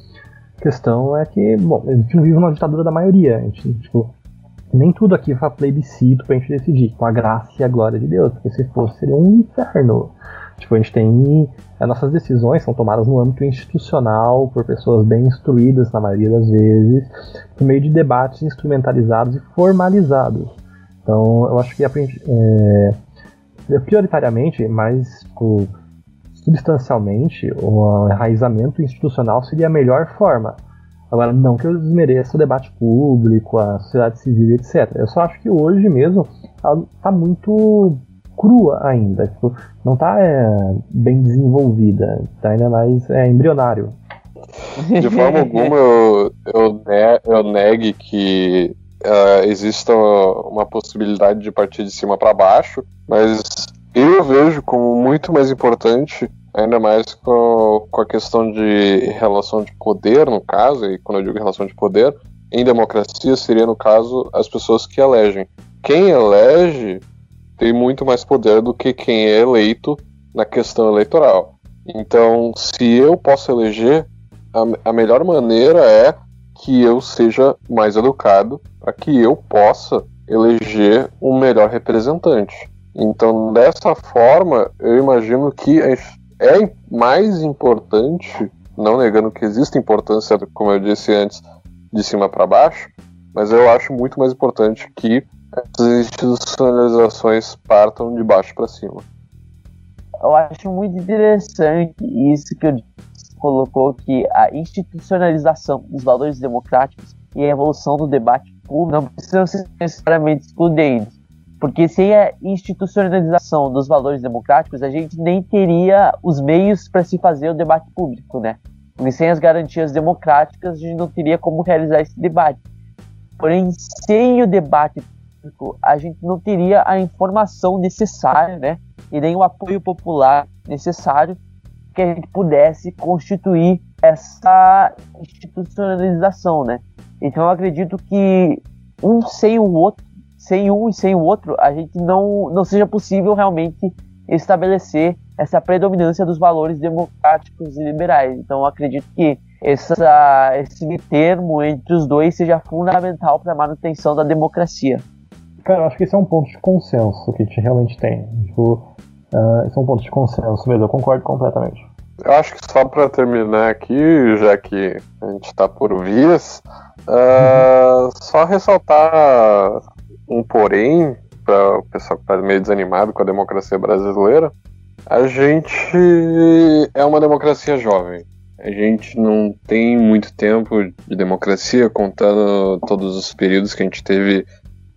A questão é que, bom, a gente não vive numa ditadura da maioria. A gente, tipo, nem tudo aqui foi plebiscito pra gente decidir, com a graça e a glória de Deus, porque se fosse seria um inferno. Tipo, a gente tem. As nossas decisões são tomadas no âmbito institucional, por pessoas bem instruídas, na maioria das vezes, por meio de debates instrumentalizados e formalizados. Então, eu acho que é, prioritariamente, mais tipo, substancialmente, o enraizamento institucional seria a melhor forma. Agora, não que eu desmereça o debate público, a sociedade civil, etc. Eu só acho que hoje mesmo está muito crua ainda, tipo, não está é, bem desenvolvida, está ainda mais é, embrionário. De forma alguma eu, eu, ne eu negue que uh, exista uma possibilidade de partir de cima para baixo, mas eu vejo como muito mais importante, ainda mais com, com a questão de relação de poder, no caso, e quando eu digo relação de poder, em democracia seria, no caso, as pessoas que elegem. Quem elege tem muito mais poder do que quem é eleito na questão eleitoral. Então, se eu posso eleger, a, a melhor maneira é que eu seja mais educado para que eu possa eleger um melhor representante. Então, dessa forma, eu imagino que é mais importante, não negando que existe importância, como eu disse antes, de cima para baixo, mas eu acho muito mais importante que as institucionalizações partam de baixo para cima. Eu acho muito interessante isso que eu colocou que a institucionalização dos valores democráticos e a evolução do debate público não precisam ser necessariamente excludentes. Porque sem a institucionalização dos valores democráticos, a gente nem teria os meios para se fazer o debate público, né? Porque sem as garantias democráticas, a gente não teria como realizar esse debate. Porém, sem o debate público, a gente não teria a informação necessária, né? E nem o apoio popular necessário que a gente pudesse constituir essa institucionalização, né? Então eu acredito que um sem o outro, sem um e sem o outro, a gente não, não seja possível realmente estabelecer essa predominância dos valores democráticos e liberais. Então eu acredito que essa, esse termo entre os dois seja fundamental para a manutenção da democracia. Cara, eu acho que esse é um ponto de consenso que a gente realmente tem. Tipo, Uh, esse é um ponto de consenso mesmo, eu concordo completamente. Eu acho que só para terminar aqui, já que a gente está por vias, uh, uhum. só ressaltar um porém para o pessoal que está meio desanimado com a democracia brasileira. A gente é uma democracia jovem. A gente não tem muito tempo de democracia, contando todos os períodos que a gente teve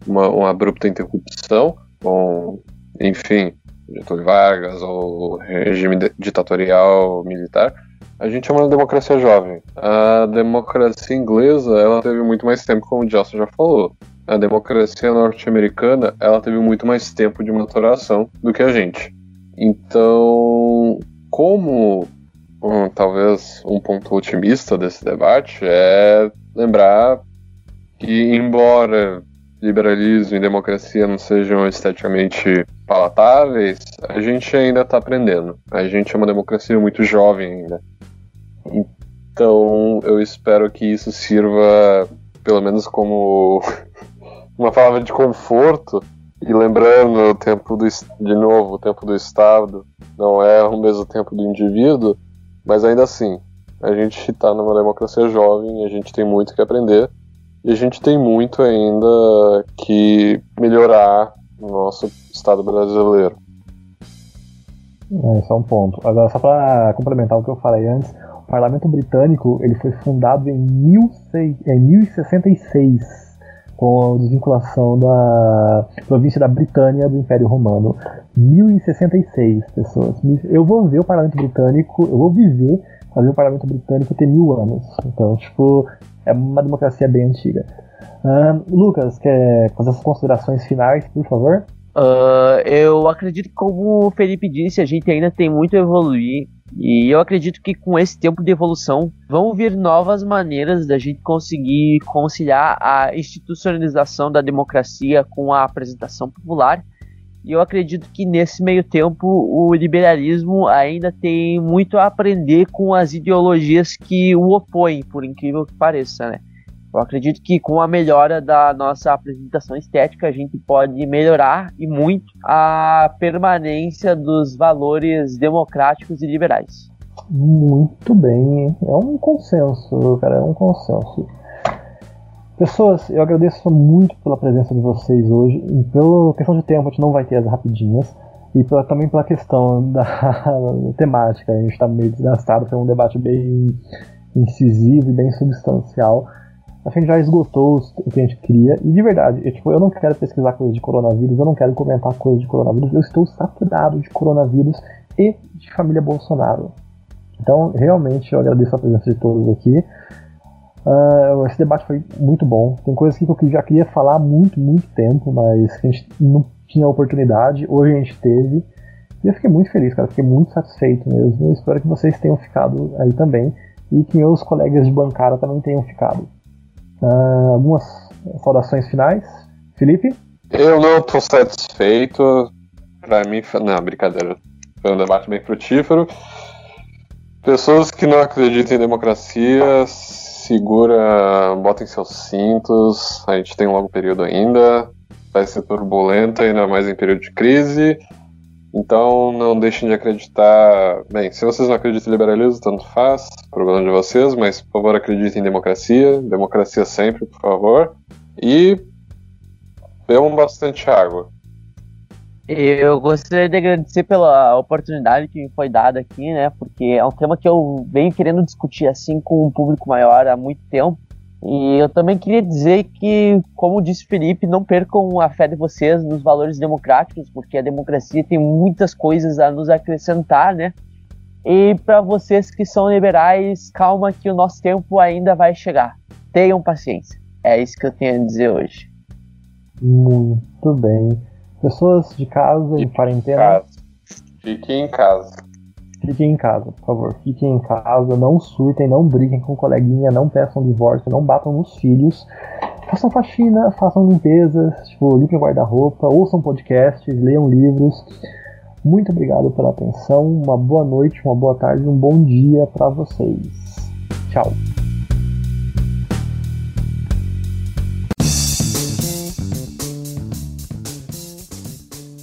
uma, uma abrupta interrupção, com, enfim, Getúlio Vargas ou regime ditatorial militar, a gente é uma democracia jovem. A democracia inglesa, ela teve muito mais tempo, como o Johnson já falou. A democracia norte-americana, ela teve muito mais tempo de maturação do que a gente. Então, como um, talvez um ponto otimista desse debate é lembrar que, embora liberalismo e democracia não sejam esteticamente palatáveis, a gente ainda está aprendendo. A gente é uma democracia muito jovem ainda. Então eu espero que isso sirva, pelo menos, como *laughs* uma palavra de conforto. E lembrando o tempo do de novo, o tempo do Estado não é o mesmo tempo do indivíduo, mas ainda assim, a gente está numa democracia jovem, a gente tem muito que aprender e a gente tem muito ainda que melhorar no nosso Estado brasileiro. É, esse é um ponto. Agora, só para complementar o que eu falei antes, o Parlamento Britânico ele foi fundado em, 16, em 1066. com a desvinculação da província da Britânia do Império Romano. 1066 pessoas. Eu vou ver o parlamento britânico, eu vou viver fazer o parlamento britânico ter mil anos. Então, tipo, é uma democracia bem antiga. Uh, Lucas, quer fazer as considerações finais, por favor? Uh, eu acredito que, como o Felipe disse, a gente ainda tem muito a evoluir. E eu acredito que com esse tempo de evolução vão vir novas maneiras da gente conseguir conciliar a institucionalização da democracia com a apresentação popular. E eu acredito que nesse meio tempo o liberalismo ainda tem muito a aprender com as ideologias que o opõem, por incrível que pareça, né? Eu acredito que com a melhora da nossa apresentação estética, a gente pode melhorar e muito a permanência dos valores democráticos e liberais. Muito bem, é um consenso, cara, é um consenso. Pessoas, eu agradeço muito pela presença de vocês hoje. E pela questão de tempo, a gente não vai ter as rapidinhas. E pela, também pela questão da *laughs* temática, a gente está meio desgastado, foi um debate bem incisivo e bem substancial a gente já esgotou o que a gente queria. E de verdade, eu, tipo, eu não quero pesquisar coisas de coronavírus, eu não quero comentar coisas de coronavírus. Eu estou saturado de coronavírus e de família Bolsonaro. Então, realmente, eu agradeço a presença de todos aqui. Uh, esse debate foi muito bom. Tem coisas que eu já queria falar há muito, muito tempo, mas que a gente não tinha oportunidade. Hoje a gente teve. E eu fiquei muito feliz, cara. Fiquei muito satisfeito mesmo. Eu espero que vocês tenham ficado aí também. E que meus colegas de bancada também tenham ficado. Uh, algumas saudações finais. Felipe? Eu não estou satisfeito. Para mim, não, brincadeira. Foi um debate bem frutífero. Pessoas que não acreditam em democracia, segura, botem seus cintos. A gente tem um longo período ainda. Vai ser turbulento, ainda mais em período de crise. Então não deixem de acreditar. Bem, se vocês não acreditam em liberalismo, tanto faz, problema de vocês, mas por favor acreditem em democracia. Democracia sempre, por favor. E bebam bastante água. Eu gostaria de agradecer pela oportunidade que me foi dada aqui, né? Porque é um tema que eu venho querendo discutir assim com um público maior há muito tempo. E eu também queria dizer que, como disse Felipe, não percam a fé de vocês nos valores democráticos, porque a democracia tem muitas coisas a nos acrescentar, né? E para vocês que são liberais, calma que o nosso tempo ainda vai chegar. Tenham paciência. É isso que eu tenho a dizer hoje. Muito bem. Pessoas de casa, em quarentena. Fiquem em casa. Fiquem em casa, por favor. Fiquem em casa, não surtem, não briguem com coleguinha, não peçam divórcio, não batam nos filhos. Façam faxina, façam limpezas, tipo, limpem o guarda-roupa, ouçam podcasts, leiam livros. Muito obrigado pela atenção, uma boa noite, uma boa tarde, um bom dia para vocês. Tchau.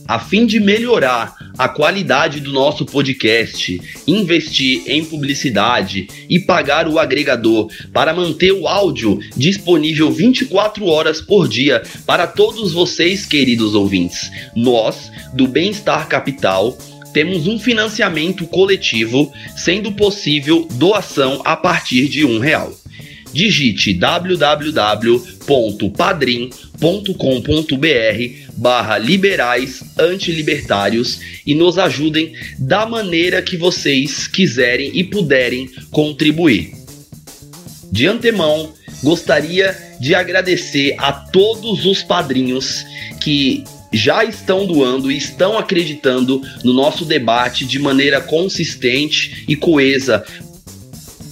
A fim de melhorar a qualidade do nosso podcast, investir em publicidade e pagar o agregador para manter o áudio disponível 24 horas por dia para todos vocês, queridos ouvintes. Nós, do Bem-Estar Capital, temos um financiamento coletivo, sendo possível doação a partir de um real. Digite www.padrim.com.br barra liberais antilibertários e nos ajudem da maneira que vocês quiserem e puderem contribuir. De antemão, gostaria de agradecer a todos os padrinhos que já estão doando e estão acreditando no nosso debate de maneira consistente e coesa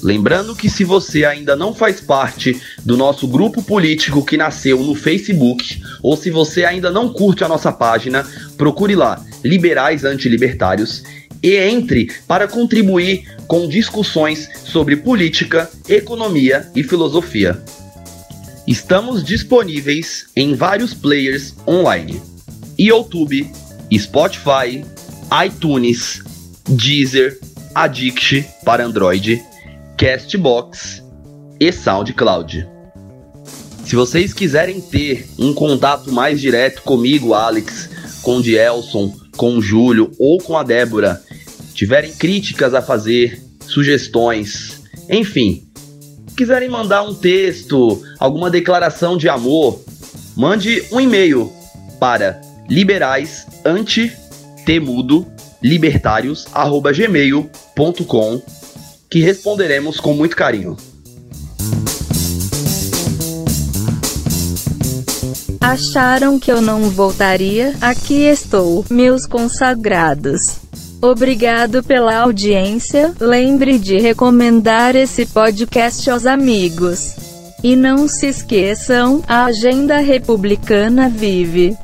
Lembrando que se você ainda não faz parte do nosso grupo político que nasceu no Facebook, ou se você ainda não curte a nossa página, procure lá Liberais Antilibertários e entre para contribuir com discussões sobre política, economia e filosofia. Estamos disponíveis em vários players online: YouTube, Spotify, iTunes, Deezer, Addict para Android Castbox e SoundCloud. Se vocês quiserem ter um contato mais direto comigo, Alex, com o Dielson, com o Júlio ou com a Débora, tiverem críticas a fazer, sugestões, enfim, quiserem mandar um texto, alguma declaração de amor, mande um e-mail para liberaisantetemudo libertários@gmail.com que responderemos com muito carinho. Acharam que eu não voltaria? Aqui estou, meus consagrados. Obrigado pela audiência. Lembre de recomendar esse podcast aos amigos. E não se esqueçam, a agenda republicana vive.